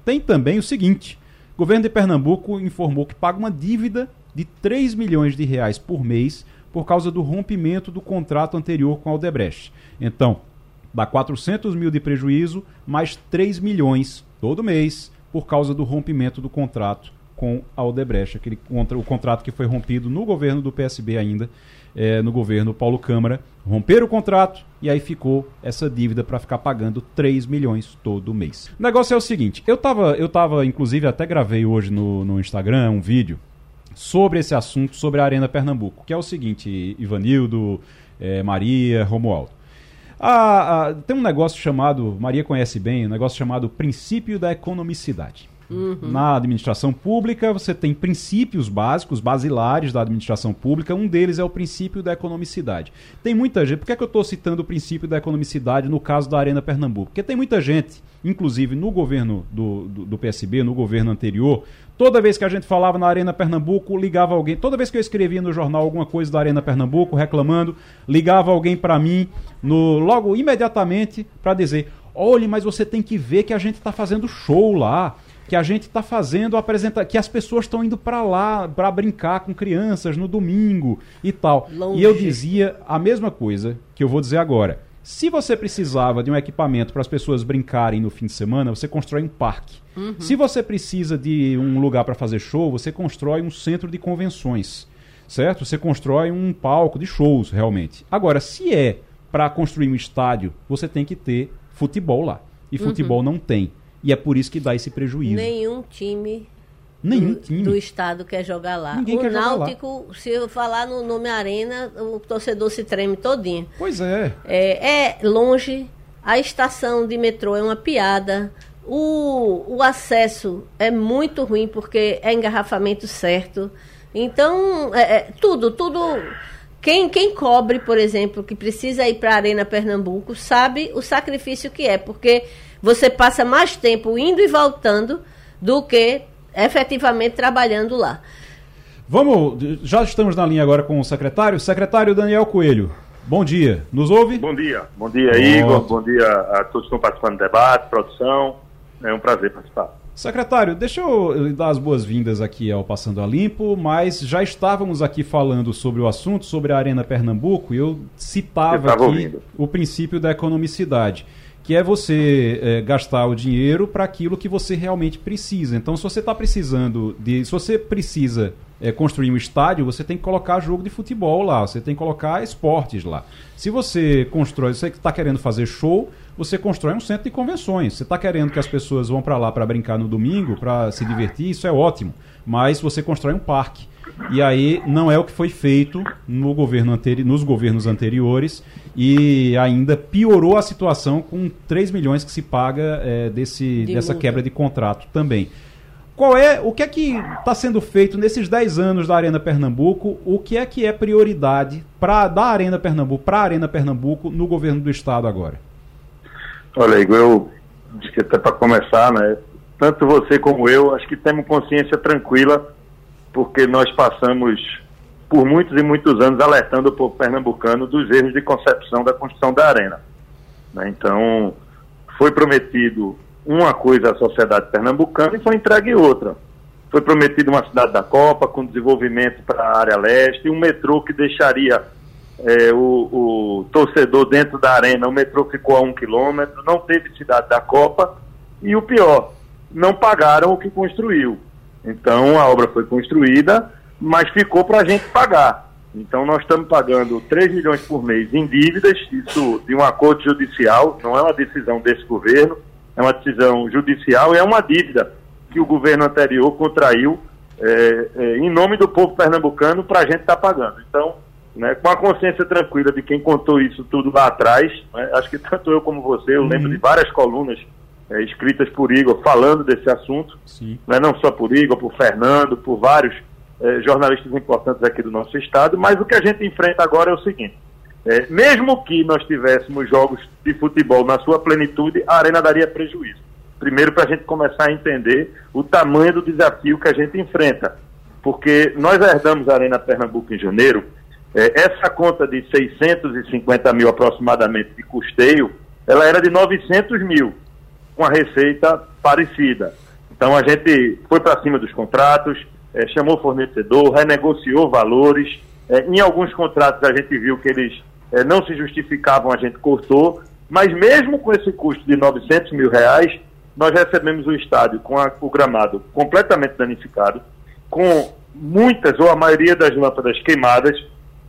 Tem também o seguinte: o governo de Pernambuco informou que paga uma dívida de 3 milhões de reais por mês por causa do rompimento do contrato anterior com a Aldebrecht. Então, dá 400 mil de prejuízo, mais 3 milhões todo mês por causa do rompimento do contrato com a Aldebrecht, aquele contra, o contrato que foi rompido no governo do PSB ainda é, no governo Paulo Câmara, romperam o contrato e aí ficou essa dívida para ficar pagando 3 milhões todo mês. O negócio é o seguinte, eu tava, eu tava inclusive até gravei hoje no, no Instagram um vídeo sobre esse assunto, sobre a Arena Pernambuco, que é o seguinte, Ivanildo, é, Maria, Romualdo. Ah, ah, tem um negócio chamado, Maria conhece bem, um negócio chamado princípio da economicidade. Uhum. Na administração pública, você tem princípios básicos, basilares da administração pública. Um deles é o princípio da economicidade. Tem muita gente. Por que, é que eu estou citando o princípio da economicidade no caso da Arena Pernambuco? Porque tem muita gente, inclusive no governo do, do, do PSB, no governo anterior, Toda vez que a gente falava na Arena Pernambuco, ligava alguém. Toda vez que eu escrevia no jornal alguma coisa da Arena Pernambuco, reclamando, ligava alguém para mim, no, logo imediatamente, para dizer: olhe, mas você tem que ver que a gente está fazendo show lá que a gente está fazendo apresentar, que as pessoas estão indo para lá para brincar com crianças no domingo e tal. Longe. E eu dizia a mesma coisa que eu vou dizer agora. Se você precisava de um equipamento para as pessoas brincarem no fim de semana, você constrói um parque. Uhum. Se você precisa de um lugar para fazer show, você constrói um centro de convenções. Certo? Você constrói um palco de shows, realmente. Agora, se é para construir um estádio, você tem que ter futebol lá. E futebol uhum. não tem. E é por isso que dá esse prejuízo. Nenhum time Nenhum do, time. do estado quer jogar lá. Ninguém o Náutico, lá. se eu falar no nome Arena, o torcedor se treme todinho. Pois é. É, é longe, a estação de metrô é uma piada. O, o acesso é muito ruim porque é engarrafamento certo. Então, é, é, tudo, tudo. Quem, quem cobre, por exemplo, que precisa ir para a Arena Pernambuco, sabe o sacrifício que é, porque você passa mais tempo indo e voltando do que efetivamente trabalhando lá. Vamos, já estamos na linha agora com o secretário. Secretário Daniel Coelho, bom dia. Nos ouve? Bom dia. Bom dia, Igor. Bom dia a todos que estão participando do debate, produção. É um prazer participar. Secretário, deixa eu dar as boas-vindas aqui ao Passando a Limpo, mas já estávamos aqui falando sobre o assunto, sobre a Arena Pernambuco, e eu citava aqui ouvindo. o princípio da economicidade que é você é, gastar o dinheiro para aquilo que você realmente precisa. Então, se você está precisando de. Se você precisa é, construir um estádio, você tem que colocar jogo de futebol lá, você tem que colocar esportes lá. Se você constrói, você está querendo fazer show, você constrói um centro de convenções. Você está querendo que as pessoas vão para lá para brincar no domingo, para se divertir, isso é ótimo. Mas você constrói um parque. E aí não é o que foi feito no governo anteri nos governos anteriores e ainda piorou a situação com 3 milhões que se paga é, desse, de dessa multa. quebra de contrato também. Qual é, o que é que está sendo feito nesses 10 anos da Arena Pernambuco? O que é que é prioridade para da Arena Pernambuco, para a Arena Pernambuco no governo do estado agora? Olha, Igor, eu até para começar, né? Tanto você como eu, acho que temos consciência tranquila porque nós passamos por muitos e muitos anos alertando o povo pernambucano dos erros de concepção da construção da arena. Né? Então, foi prometido uma coisa à sociedade pernambucana e foi entregue outra. Foi prometido uma cidade da Copa com desenvolvimento para a área leste, um metrô que deixaria é, o, o, torcedor dentro da arena. O metrô ficou a um quilômetro, não teve cidade da Copa e o pior, não pagaram o que construiu. Então a obra foi construída, mas ficou para a gente pagar. Então nós estamos pagando 3 milhões por mês em dívidas, isso de um acordo judicial, não é uma decisão desse governo, é uma decisão judicial e é uma dívida que o governo anterior contraiu é, é, em nome do povo pernambucano para a gente estar tá pagando. Então, né, com a consciência tranquila de quem contou isso tudo lá atrás, né, acho que tanto eu como você, eu uhum. lembro de várias colunas é, escritas por Igor falando desse assunto, né, não só por Igor, por Fernando, por vários é, jornalistas importantes aqui do nosso estado, mas o que a gente enfrenta agora é o seguinte. É, mesmo que nós tivéssemos jogos de futebol na sua plenitude, a arena daria prejuízo. Primeiro, para a gente começar a entender o tamanho do desafio que a gente enfrenta. Porque nós herdamos a Arena Pernambuco em janeiro, é, essa conta de 650 mil aproximadamente de custeio, ela era de 900 mil, com a receita parecida. Então a gente foi para cima dos contratos, é, chamou fornecedor, renegociou valores. É, em alguns contratos a gente viu que eles é, não se justificavam, a gente cortou. Mas mesmo com esse custo de 900 mil reais, nós recebemos o estádio com a, o gramado completamente danificado, com muitas ou a maioria das lâmpadas queimadas,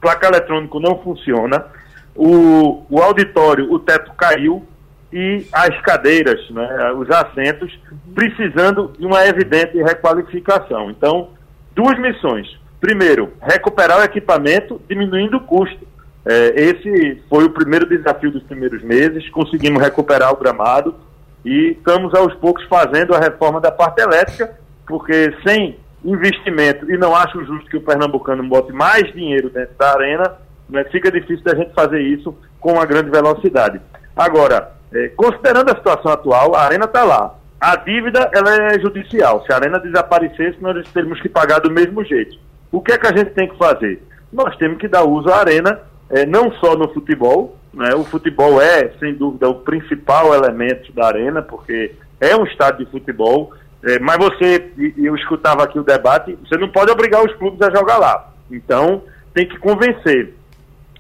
placa eletrônico não funciona, o, o auditório, o teto caiu e as cadeiras, né, os assentos, precisando de uma evidente requalificação. Então, duas missões. Primeiro, recuperar o equipamento, diminuindo o custo. É, esse foi o primeiro desafio dos primeiros meses. Conseguimos recuperar o gramado, e estamos aos poucos fazendo a reforma da parte elétrica, porque sem investimento, e não acho justo que o pernambucano bote mais dinheiro dentro da arena, né, fica difícil da gente fazer isso com uma grande velocidade. Agora, é, considerando a situação atual, a arena está lá. A dívida ela é judicial. Se a arena desaparecesse, nós teríamos que pagar do mesmo jeito. O que é que a gente tem que fazer? Nós temos que dar uso à arena, é, não só no futebol, né? O futebol é, sem dúvida, o principal elemento da arena, porque é um estádio de futebol. É, mas você, eu escutava aqui o debate, você não pode obrigar os clubes a jogar lá. Então, tem que convencer.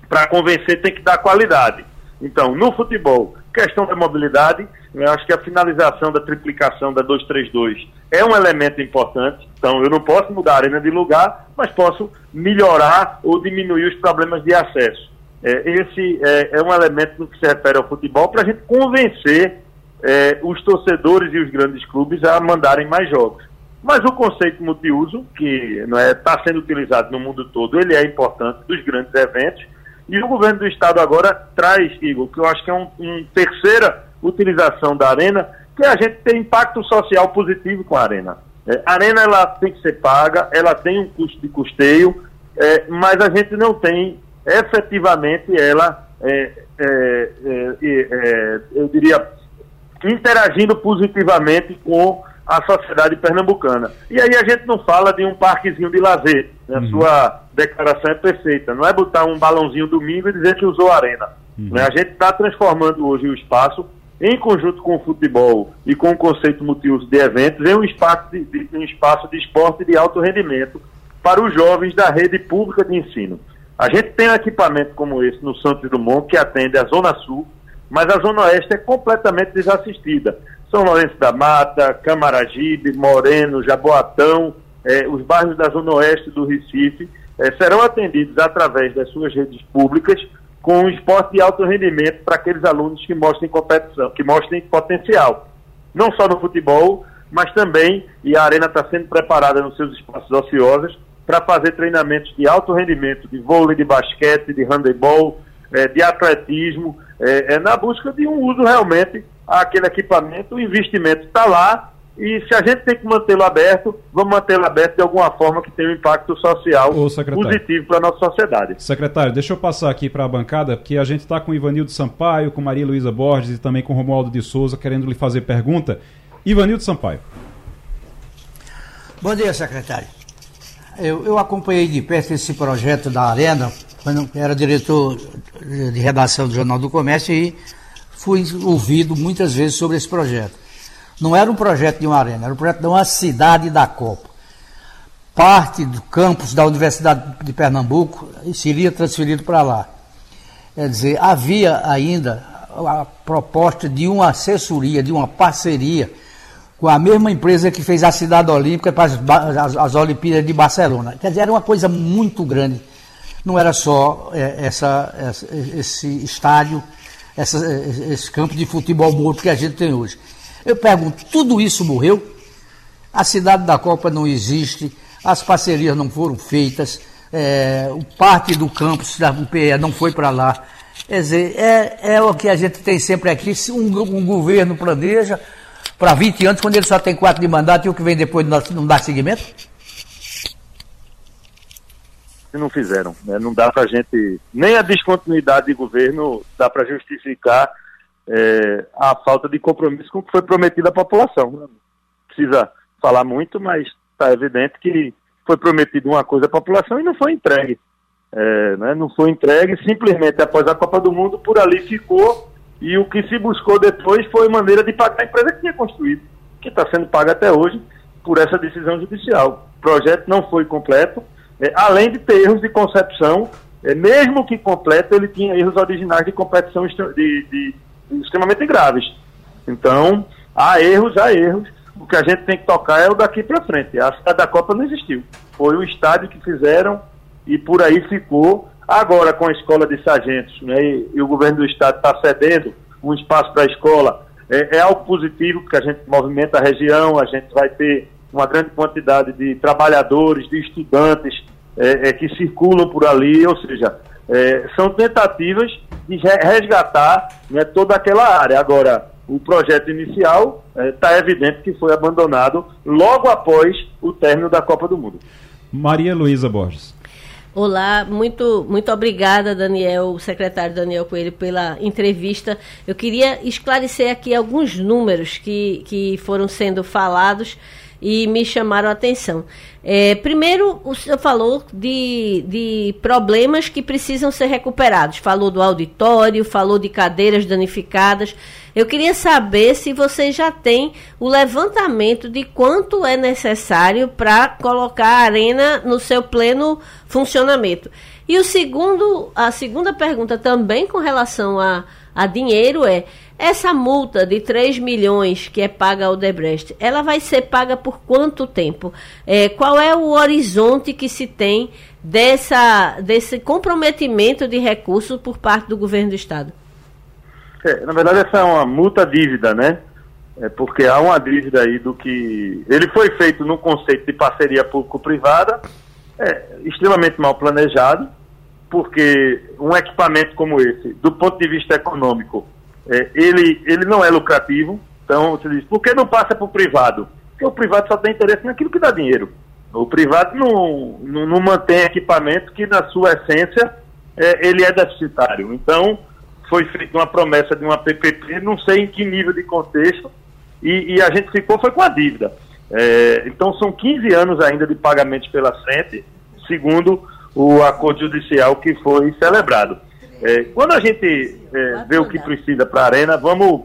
Para convencer, tem que dar qualidade. Então, no futebol, questão da mobilidade, eu acho que a finalização da triplicação da 232 é um elemento importante. Então, eu não posso mudar a arena de lugar, mas posso melhorar ou diminuir os problemas de acesso. É, esse é, é, um elemento no que se refere ao futebol para a gente convencer é, os torcedores e os grandes clubes a mandarem mais jogos. Mas o conceito multiuso, que está é, sendo utilizado no mundo todo, ele é importante dos grandes eventos. E o governo do estado agora traz, Igor, que eu acho que é uma um terceira utilização da arena, que a gente tem impacto social positivo com a arena. É, a arena ela tem que ser paga, ela tem um custo de custeio, é, mas a gente não tem efetivamente ela, é, é, é, eu diria, interagindo positivamente com a sociedade pernambucana. E aí a gente não fala de um parquezinho de lazer. Né? A uhum. sua declaração é perfeita. Não é botar um balãozinho domingo e dizer que usou a arena. Uhum. Né? A gente está transformando hoje o espaço, em conjunto com o futebol e com o conceito multiuso de eventos, em um espaço de, de, um espaço de esporte de alto rendimento para os jovens da rede pública de ensino. A gente tem um equipamento como esse no Santos Dumont que atende a Zona Sul, mas a Zona Oeste é completamente desassistida. São Lourenço da Mata, Camaragibe, Moreno, Jaboatão, eh, os bairros da Zona Oeste do Recife eh, serão atendidos através das suas redes públicas com esporte de alto rendimento para aqueles alunos que mostrem competição, que mostrem potencial. Não só no futebol, mas também, e a Arena está sendo preparada nos seus espaços ociosos, para fazer treinamentos de alto rendimento, de vôlei, de basquete, de handebol, é, de atletismo, é, na busca de um uso realmente àquele equipamento, o investimento está lá e se a gente tem que mantê-lo aberto, vamos mantê-lo aberto de alguma forma que tenha um impacto social positivo para a nossa sociedade. Secretário, deixa eu passar aqui para a bancada, porque a gente está com Ivanildo Sampaio, com Maria Luísa Borges e também com Romualdo de Souza querendo lhe fazer pergunta. Ivanildo Sampaio. Bom dia, secretário. Eu, eu acompanhei de perto esse projeto da Arena, quando era diretor de redação do Jornal do Comércio, e fui ouvido muitas vezes sobre esse projeto. Não era um projeto de uma arena, era um projeto de uma cidade da Copa. Parte do campus da Universidade de Pernambuco seria transferido para lá. Quer dizer, havia ainda a proposta de uma assessoria, de uma parceria com a mesma empresa que fez a Cidade Olímpica para as, as, as Olimpíadas de Barcelona. Quer dizer, era uma coisa muito grande. Não era só é, essa, essa, esse estádio, essa, esse campo de futebol morto que a gente tem hoje. Eu pergunto, tudo isso morreu? A cidade da Copa não existe, as parcerias não foram feitas, é, parte do campus da UPE não foi para lá. Quer dizer, é, é o que a gente tem sempre aqui, se um, um governo planeja, para 20 anos, quando ele só tem quatro de mandato e o que vem depois não dá seguimento? Se não fizeram, né? não dá para a gente, nem a descontinuidade de governo dá para justificar é, a falta de compromisso com o que foi prometido à população. Não precisa falar muito, mas está evidente que foi prometido uma coisa à população e não foi entregue. É, né? Não foi entregue simplesmente após a Copa do Mundo, por ali ficou e o que se buscou depois foi maneira de pagar a empresa que tinha construído, que está sendo paga até hoje por essa decisão judicial. O projeto não foi completo, é, além de ter erros de concepção, é, mesmo que completo, ele tinha erros originais de competição de, de, extremamente graves. Então, há erros, há erros. O que a gente tem que tocar é o daqui para frente. A cidade da Copa não existiu. Foi o estádio que fizeram e por aí ficou Agora, com a escola de sargentos, né, e, e o governo do estado está cedendo um espaço para a escola, é, é, algo positivo, porque a gente movimenta a região, a gente vai ter uma grande quantidade de trabalhadores, de estudantes é, é, que circulam por ali, ou seja, é, são tentativas de resgatar né, toda aquela área. Agora, o projeto inicial está é, evidente que foi abandonado logo após o término da Copa do Mundo. Maria Luísa Borges. Olá, muito, muito obrigada, Daniel, secretário Daniel Coelho, pela entrevista. Eu queria esclarecer aqui alguns números que, que foram sendo falados e me chamaram a atenção. É, primeiro, o senhor falou de, de problemas que precisam ser recuperados. Falou do auditório, falou de cadeiras danificadas. Eu queria saber se você já tem o levantamento de quanto é necessário para colocar a arena no seu pleno funcionamento. E o segundo, a segunda pergunta também com relação a, a dinheiro é essa multa de 3 milhões que é paga ao Debrecht, ela vai ser paga por quanto tempo? É, qual é o horizonte que se tem dessa, desse comprometimento de recursos por parte do governo do Estado? É, na verdade, essa é uma multa dívida, né? É porque há uma dívida aí do que. Ele foi feito no conceito de parceria público-privada, é, extremamente mal planejado, porque um equipamento como esse, do ponto de vista econômico, é, ele, ele não é lucrativo. Então, você diz, por que não passa para o privado? Porque o privado só tem interesse naquilo que dá dinheiro. O privado não, não, não mantém equipamento que, na sua essência, é, ele é deficitário. Então, foi feita uma promessa de uma PPP, não sei em que nível de contexto, e, e a gente ficou foi com a dívida. É, então são 15 anos ainda de pagamentos pela frente, segundo o acordo judicial que foi celebrado. É, quando a gente é, vê o que precisa para a arena, vamos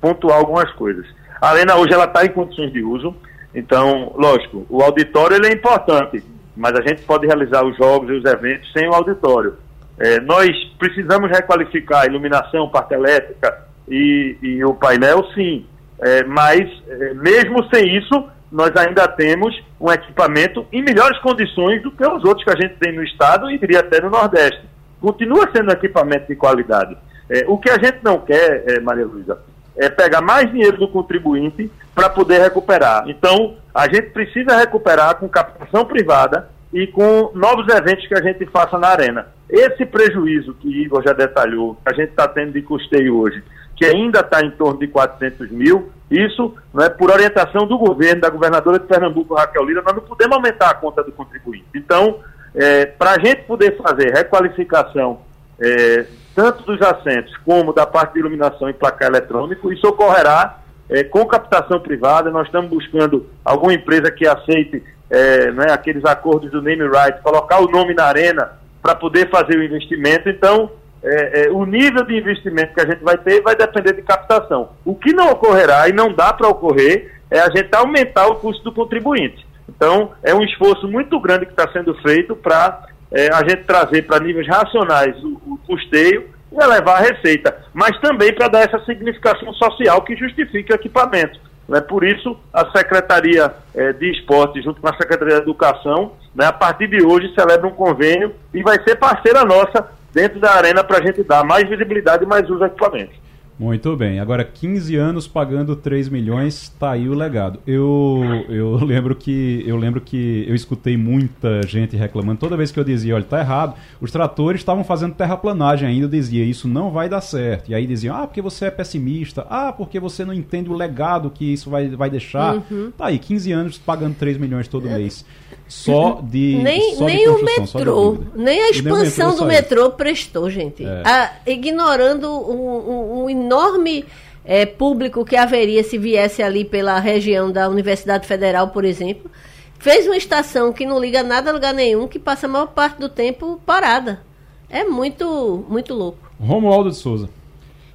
pontuar algumas coisas. A arena hoje ela está em condições de uso, então, lógico, o auditório ele é importante, mas a gente pode realizar os jogos e os eventos sem o auditório. É, nós precisamos requalificar a iluminação, parte elétrica e, e o painel, sim. É, mas, é, mesmo sem isso, nós ainda temos um equipamento em melhores condições do que os outros que a gente tem no estado e diria até no Nordeste. Continua sendo um equipamento de qualidade. É, o que a gente não quer, é, Maria Luísa, é pegar mais dinheiro do contribuinte para poder recuperar. Então, a gente precisa recuperar com captação privada e com novos eventos que a gente faça na arena. Esse prejuízo que Igor já detalhou, que a gente está tendo de custeio hoje, que ainda está em torno de 400 mil, isso não é por orientação do governo, da governadora de Pernambuco, Raquel Lira, nós não podemos aumentar a conta do contribuinte. Então, é, para a gente poder fazer requalificação é, tanto dos assentos como da parte de iluminação e placar eletrônico, isso ocorrerá é, com captação privada. Nós estamos buscando alguma empresa que aceite é, né, aqueles acordos do name right, colocar o nome na arena para poder fazer o investimento. Então, é, é, o nível de investimento que a gente vai ter vai depender de captação. O que não ocorrerá e não dá para ocorrer é a gente aumentar o custo do contribuinte. Então, é um esforço muito grande que está sendo feito para é, a gente trazer para níveis racionais o, o custeio e elevar a receita, mas também para dar essa significação social que justifique o equipamento. Né? Por isso, a Secretaria é, de Esporte, junto com a Secretaria de Educação, né, a partir de hoje celebra um convênio e vai ser parceira nossa dentro da arena para a gente dar mais visibilidade e mais uso ao equipamento. Muito bem. Agora, 15 anos pagando 3 milhões, tá aí o legado. Eu, eu (laughs) lembro que eu lembro que eu escutei muita gente reclamando. Toda vez que eu dizia, olha, tá errado, os tratores estavam fazendo terraplanagem ainda, eu dizia, isso não vai dar certo. E aí diziam, ah, porque você é pessimista, ah, porque você não entende o legado que isso vai, vai deixar. Uhum. Tá aí, 15 anos pagando 3 milhões todo mês. Só de. (laughs) Nem, só nem de o metrô, nem a expansão nem metrô do metrô prestou, gente. É. Ah, ignorando um, um, um enorme é, público que haveria se viesse ali pela região da Universidade Federal, por exemplo. Fez uma estação que não liga nada a lugar nenhum, que passa a maior parte do tempo parada. É muito, muito louco. Romualdo de Souza.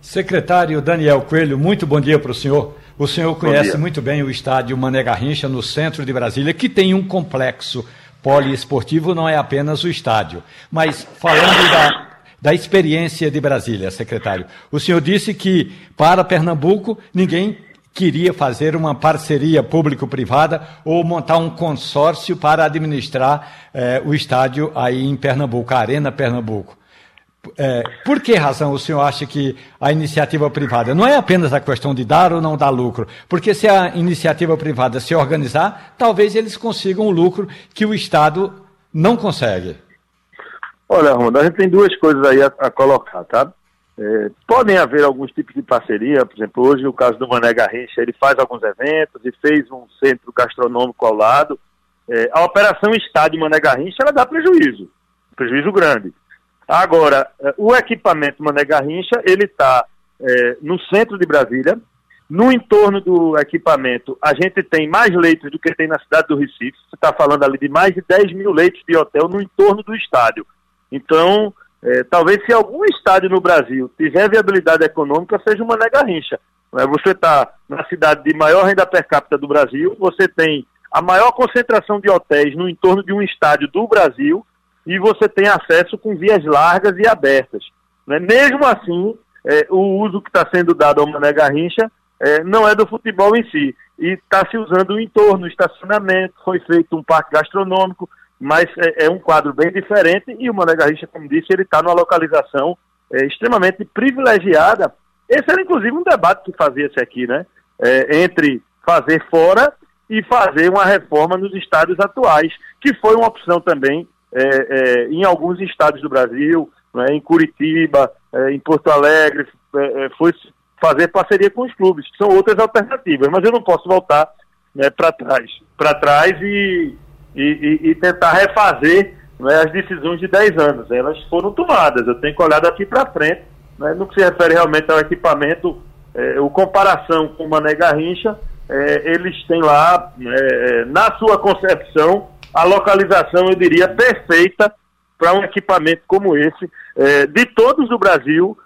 Secretário Daniel Coelho, muito bom dia para o senhor. O senhor conhece muito bem o estádio Mané Garrincha, no centro de Brasília, que tem um complexo poliesportivo, não é apenas o estádio. Mas falando da, da experiência de Brasília, secretário, o senhor disse que para Pernambuco ninguém queria fazer uma parceria público-privada ou montar um consórcio para administrar eh, o estádio aí em Pernambuco, a Arena Pernambuco. É, por que razão o senhor acha que a iniciativa privada não é apenas a questão de dar ou não dar lucro? Porque se a iniciativa privada se organizar, talvez eles consigam um lucro que o Estado não consegue. Olha, Ronda, a gente tem duas coisas aí a, a colocar, tá? É, podem haver alguns tipos de parceria, por exemplo, hoje o caso do Mané Garrincha, ele faz alguns eventos e fez um centro gastronômico ao lado. É, a operação Estádio Mané Garrincha, ela dá prejuízo, prejuízo grande. Agora, eh, o equipamento Mané Garrincha, ele está é, no centro de Brasília. No entorno do equipamento, a gente tem mais leitos do que tem na cidade do Recife. Você está falando ali de mais de 10 mil leitos de hotel no entorno do estádio. Então, é, talvez se algum estádio no Brasil tiver viabilidade econômica, seja o Mané Garrincha. Você está na cidade de maior renda per capita do Brasil, você tem a maior concentração de hotéis no entorno de um estádio do Brasil, e você tem acesso com vias largas e abertas. Né? Mesmo assim, é, o uso que está sendo dado ao Mané Garrincha é, não é do futebol em si. E está se usando o entorno, o estacionamento, foi feito um parque gastronômico, mas é, é um quadro bem diferente e o Mané Garrincha, como disse, ele está numa localização é, extremamente privilegiada. Esse era inclusive um debate que fazia-se aqui, né? É, entre fazer fora e fazer uma reforma nos estádios atuais, que foi uma opção também é, é, em alguns estados do Brasil, né, em Curitiba, é, em Porto Alegre, foi fazer parceria com os clubes, que são outras alternativas, mas eu não posso voltar né, para trás, para trás e, e, e, tentar refazer né, as decisões de 10 anos. Elas foram tomadas, eu tenho que olhar daqui para frente, né, no que se refere realmente ao equipamento, é, o comparação com o Mané Garrincha, é, eles têm lá, é, na sua concepção, a localização, eu diria, perfeita para um equipamento como esse. É, de todos do Brasil,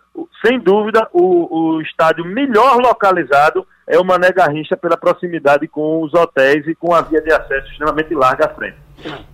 sem dúvida, o, o estádio melhor localizado é o Mané Garrincha pela proximidade com os hotéis e com a via de acesso extremamente larga à frente.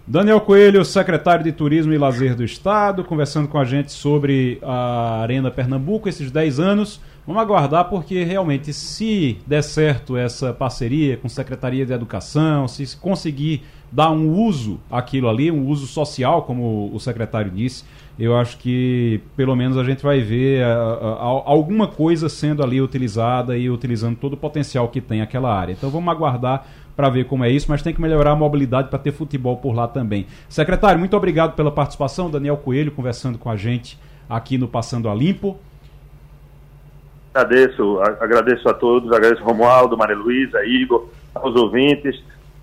Daniel Coelho, secretário de Turismo e Lazer do Estado, conversando com a gente sobre a Arena Pernambuco, esses 10 anos. Vamos aguardar porque realmente, se der certo essa parceria com a Secretaria de Educação, se conseguir dar um uso àquilo ali, um uso social, como o secretário disse, eu acho que pelo menos a gente vai ver a, a, a, alguma coisa sendo ali utilizada e utilizando todo o potencial que tem aquela área. Então vamos aguardar para ver como é isso, mas tem que melhorar a mobilidade para ter futebol por lá também. Secretário, muito obrigado pela participação. Daniel Coelho conversando com a gente aqui no Passando a Limpo. Agradeço, agradeço a todos, agradeço Romualdo, Maria Luísa, Igor, aos ouvintes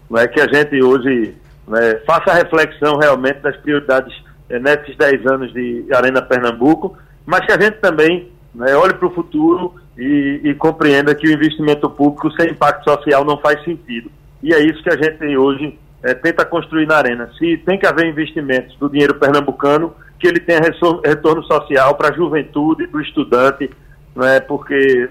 não é que a gente hoje né, faça a reflexão realmente das prioridades é, nesses 10 anos de Arena Pernambuco, mas que a gente também né, olhe para o futuro e, e, compreenda que o investimento público sem impacto social não faz sentido. E é isso que a gente hoje é, tenta construir na Arena. Se tem que haver investimentos do dinheiro pernambucano, que ele tenha retorno social para a juventude, para o estudante, né, porque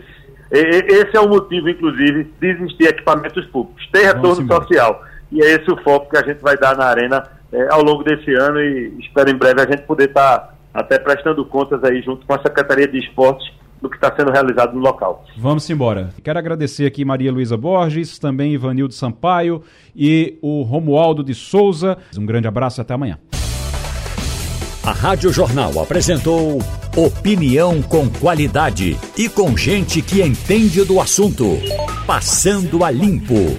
esse é o motivo, inclusive, de existir equipamentos públicos, ter retorno social. E é esse o foco que a gente vai dar na Arena é, ao longo desse ano e espero em breve a gente poder estar tá até prestando contas aí junto com a Secretaria de Esportes do que está sendo realizado no local. Vamos embora. Quero agradecer aqui Maria Luísa Borges, também Ivanildo Sampaio e o Romualdo de Souza. Um grande abraço e até amanhã. A Rádio Jornal apresentou opinião com qualidade e com gente que entende do assunto. Passando a limpo.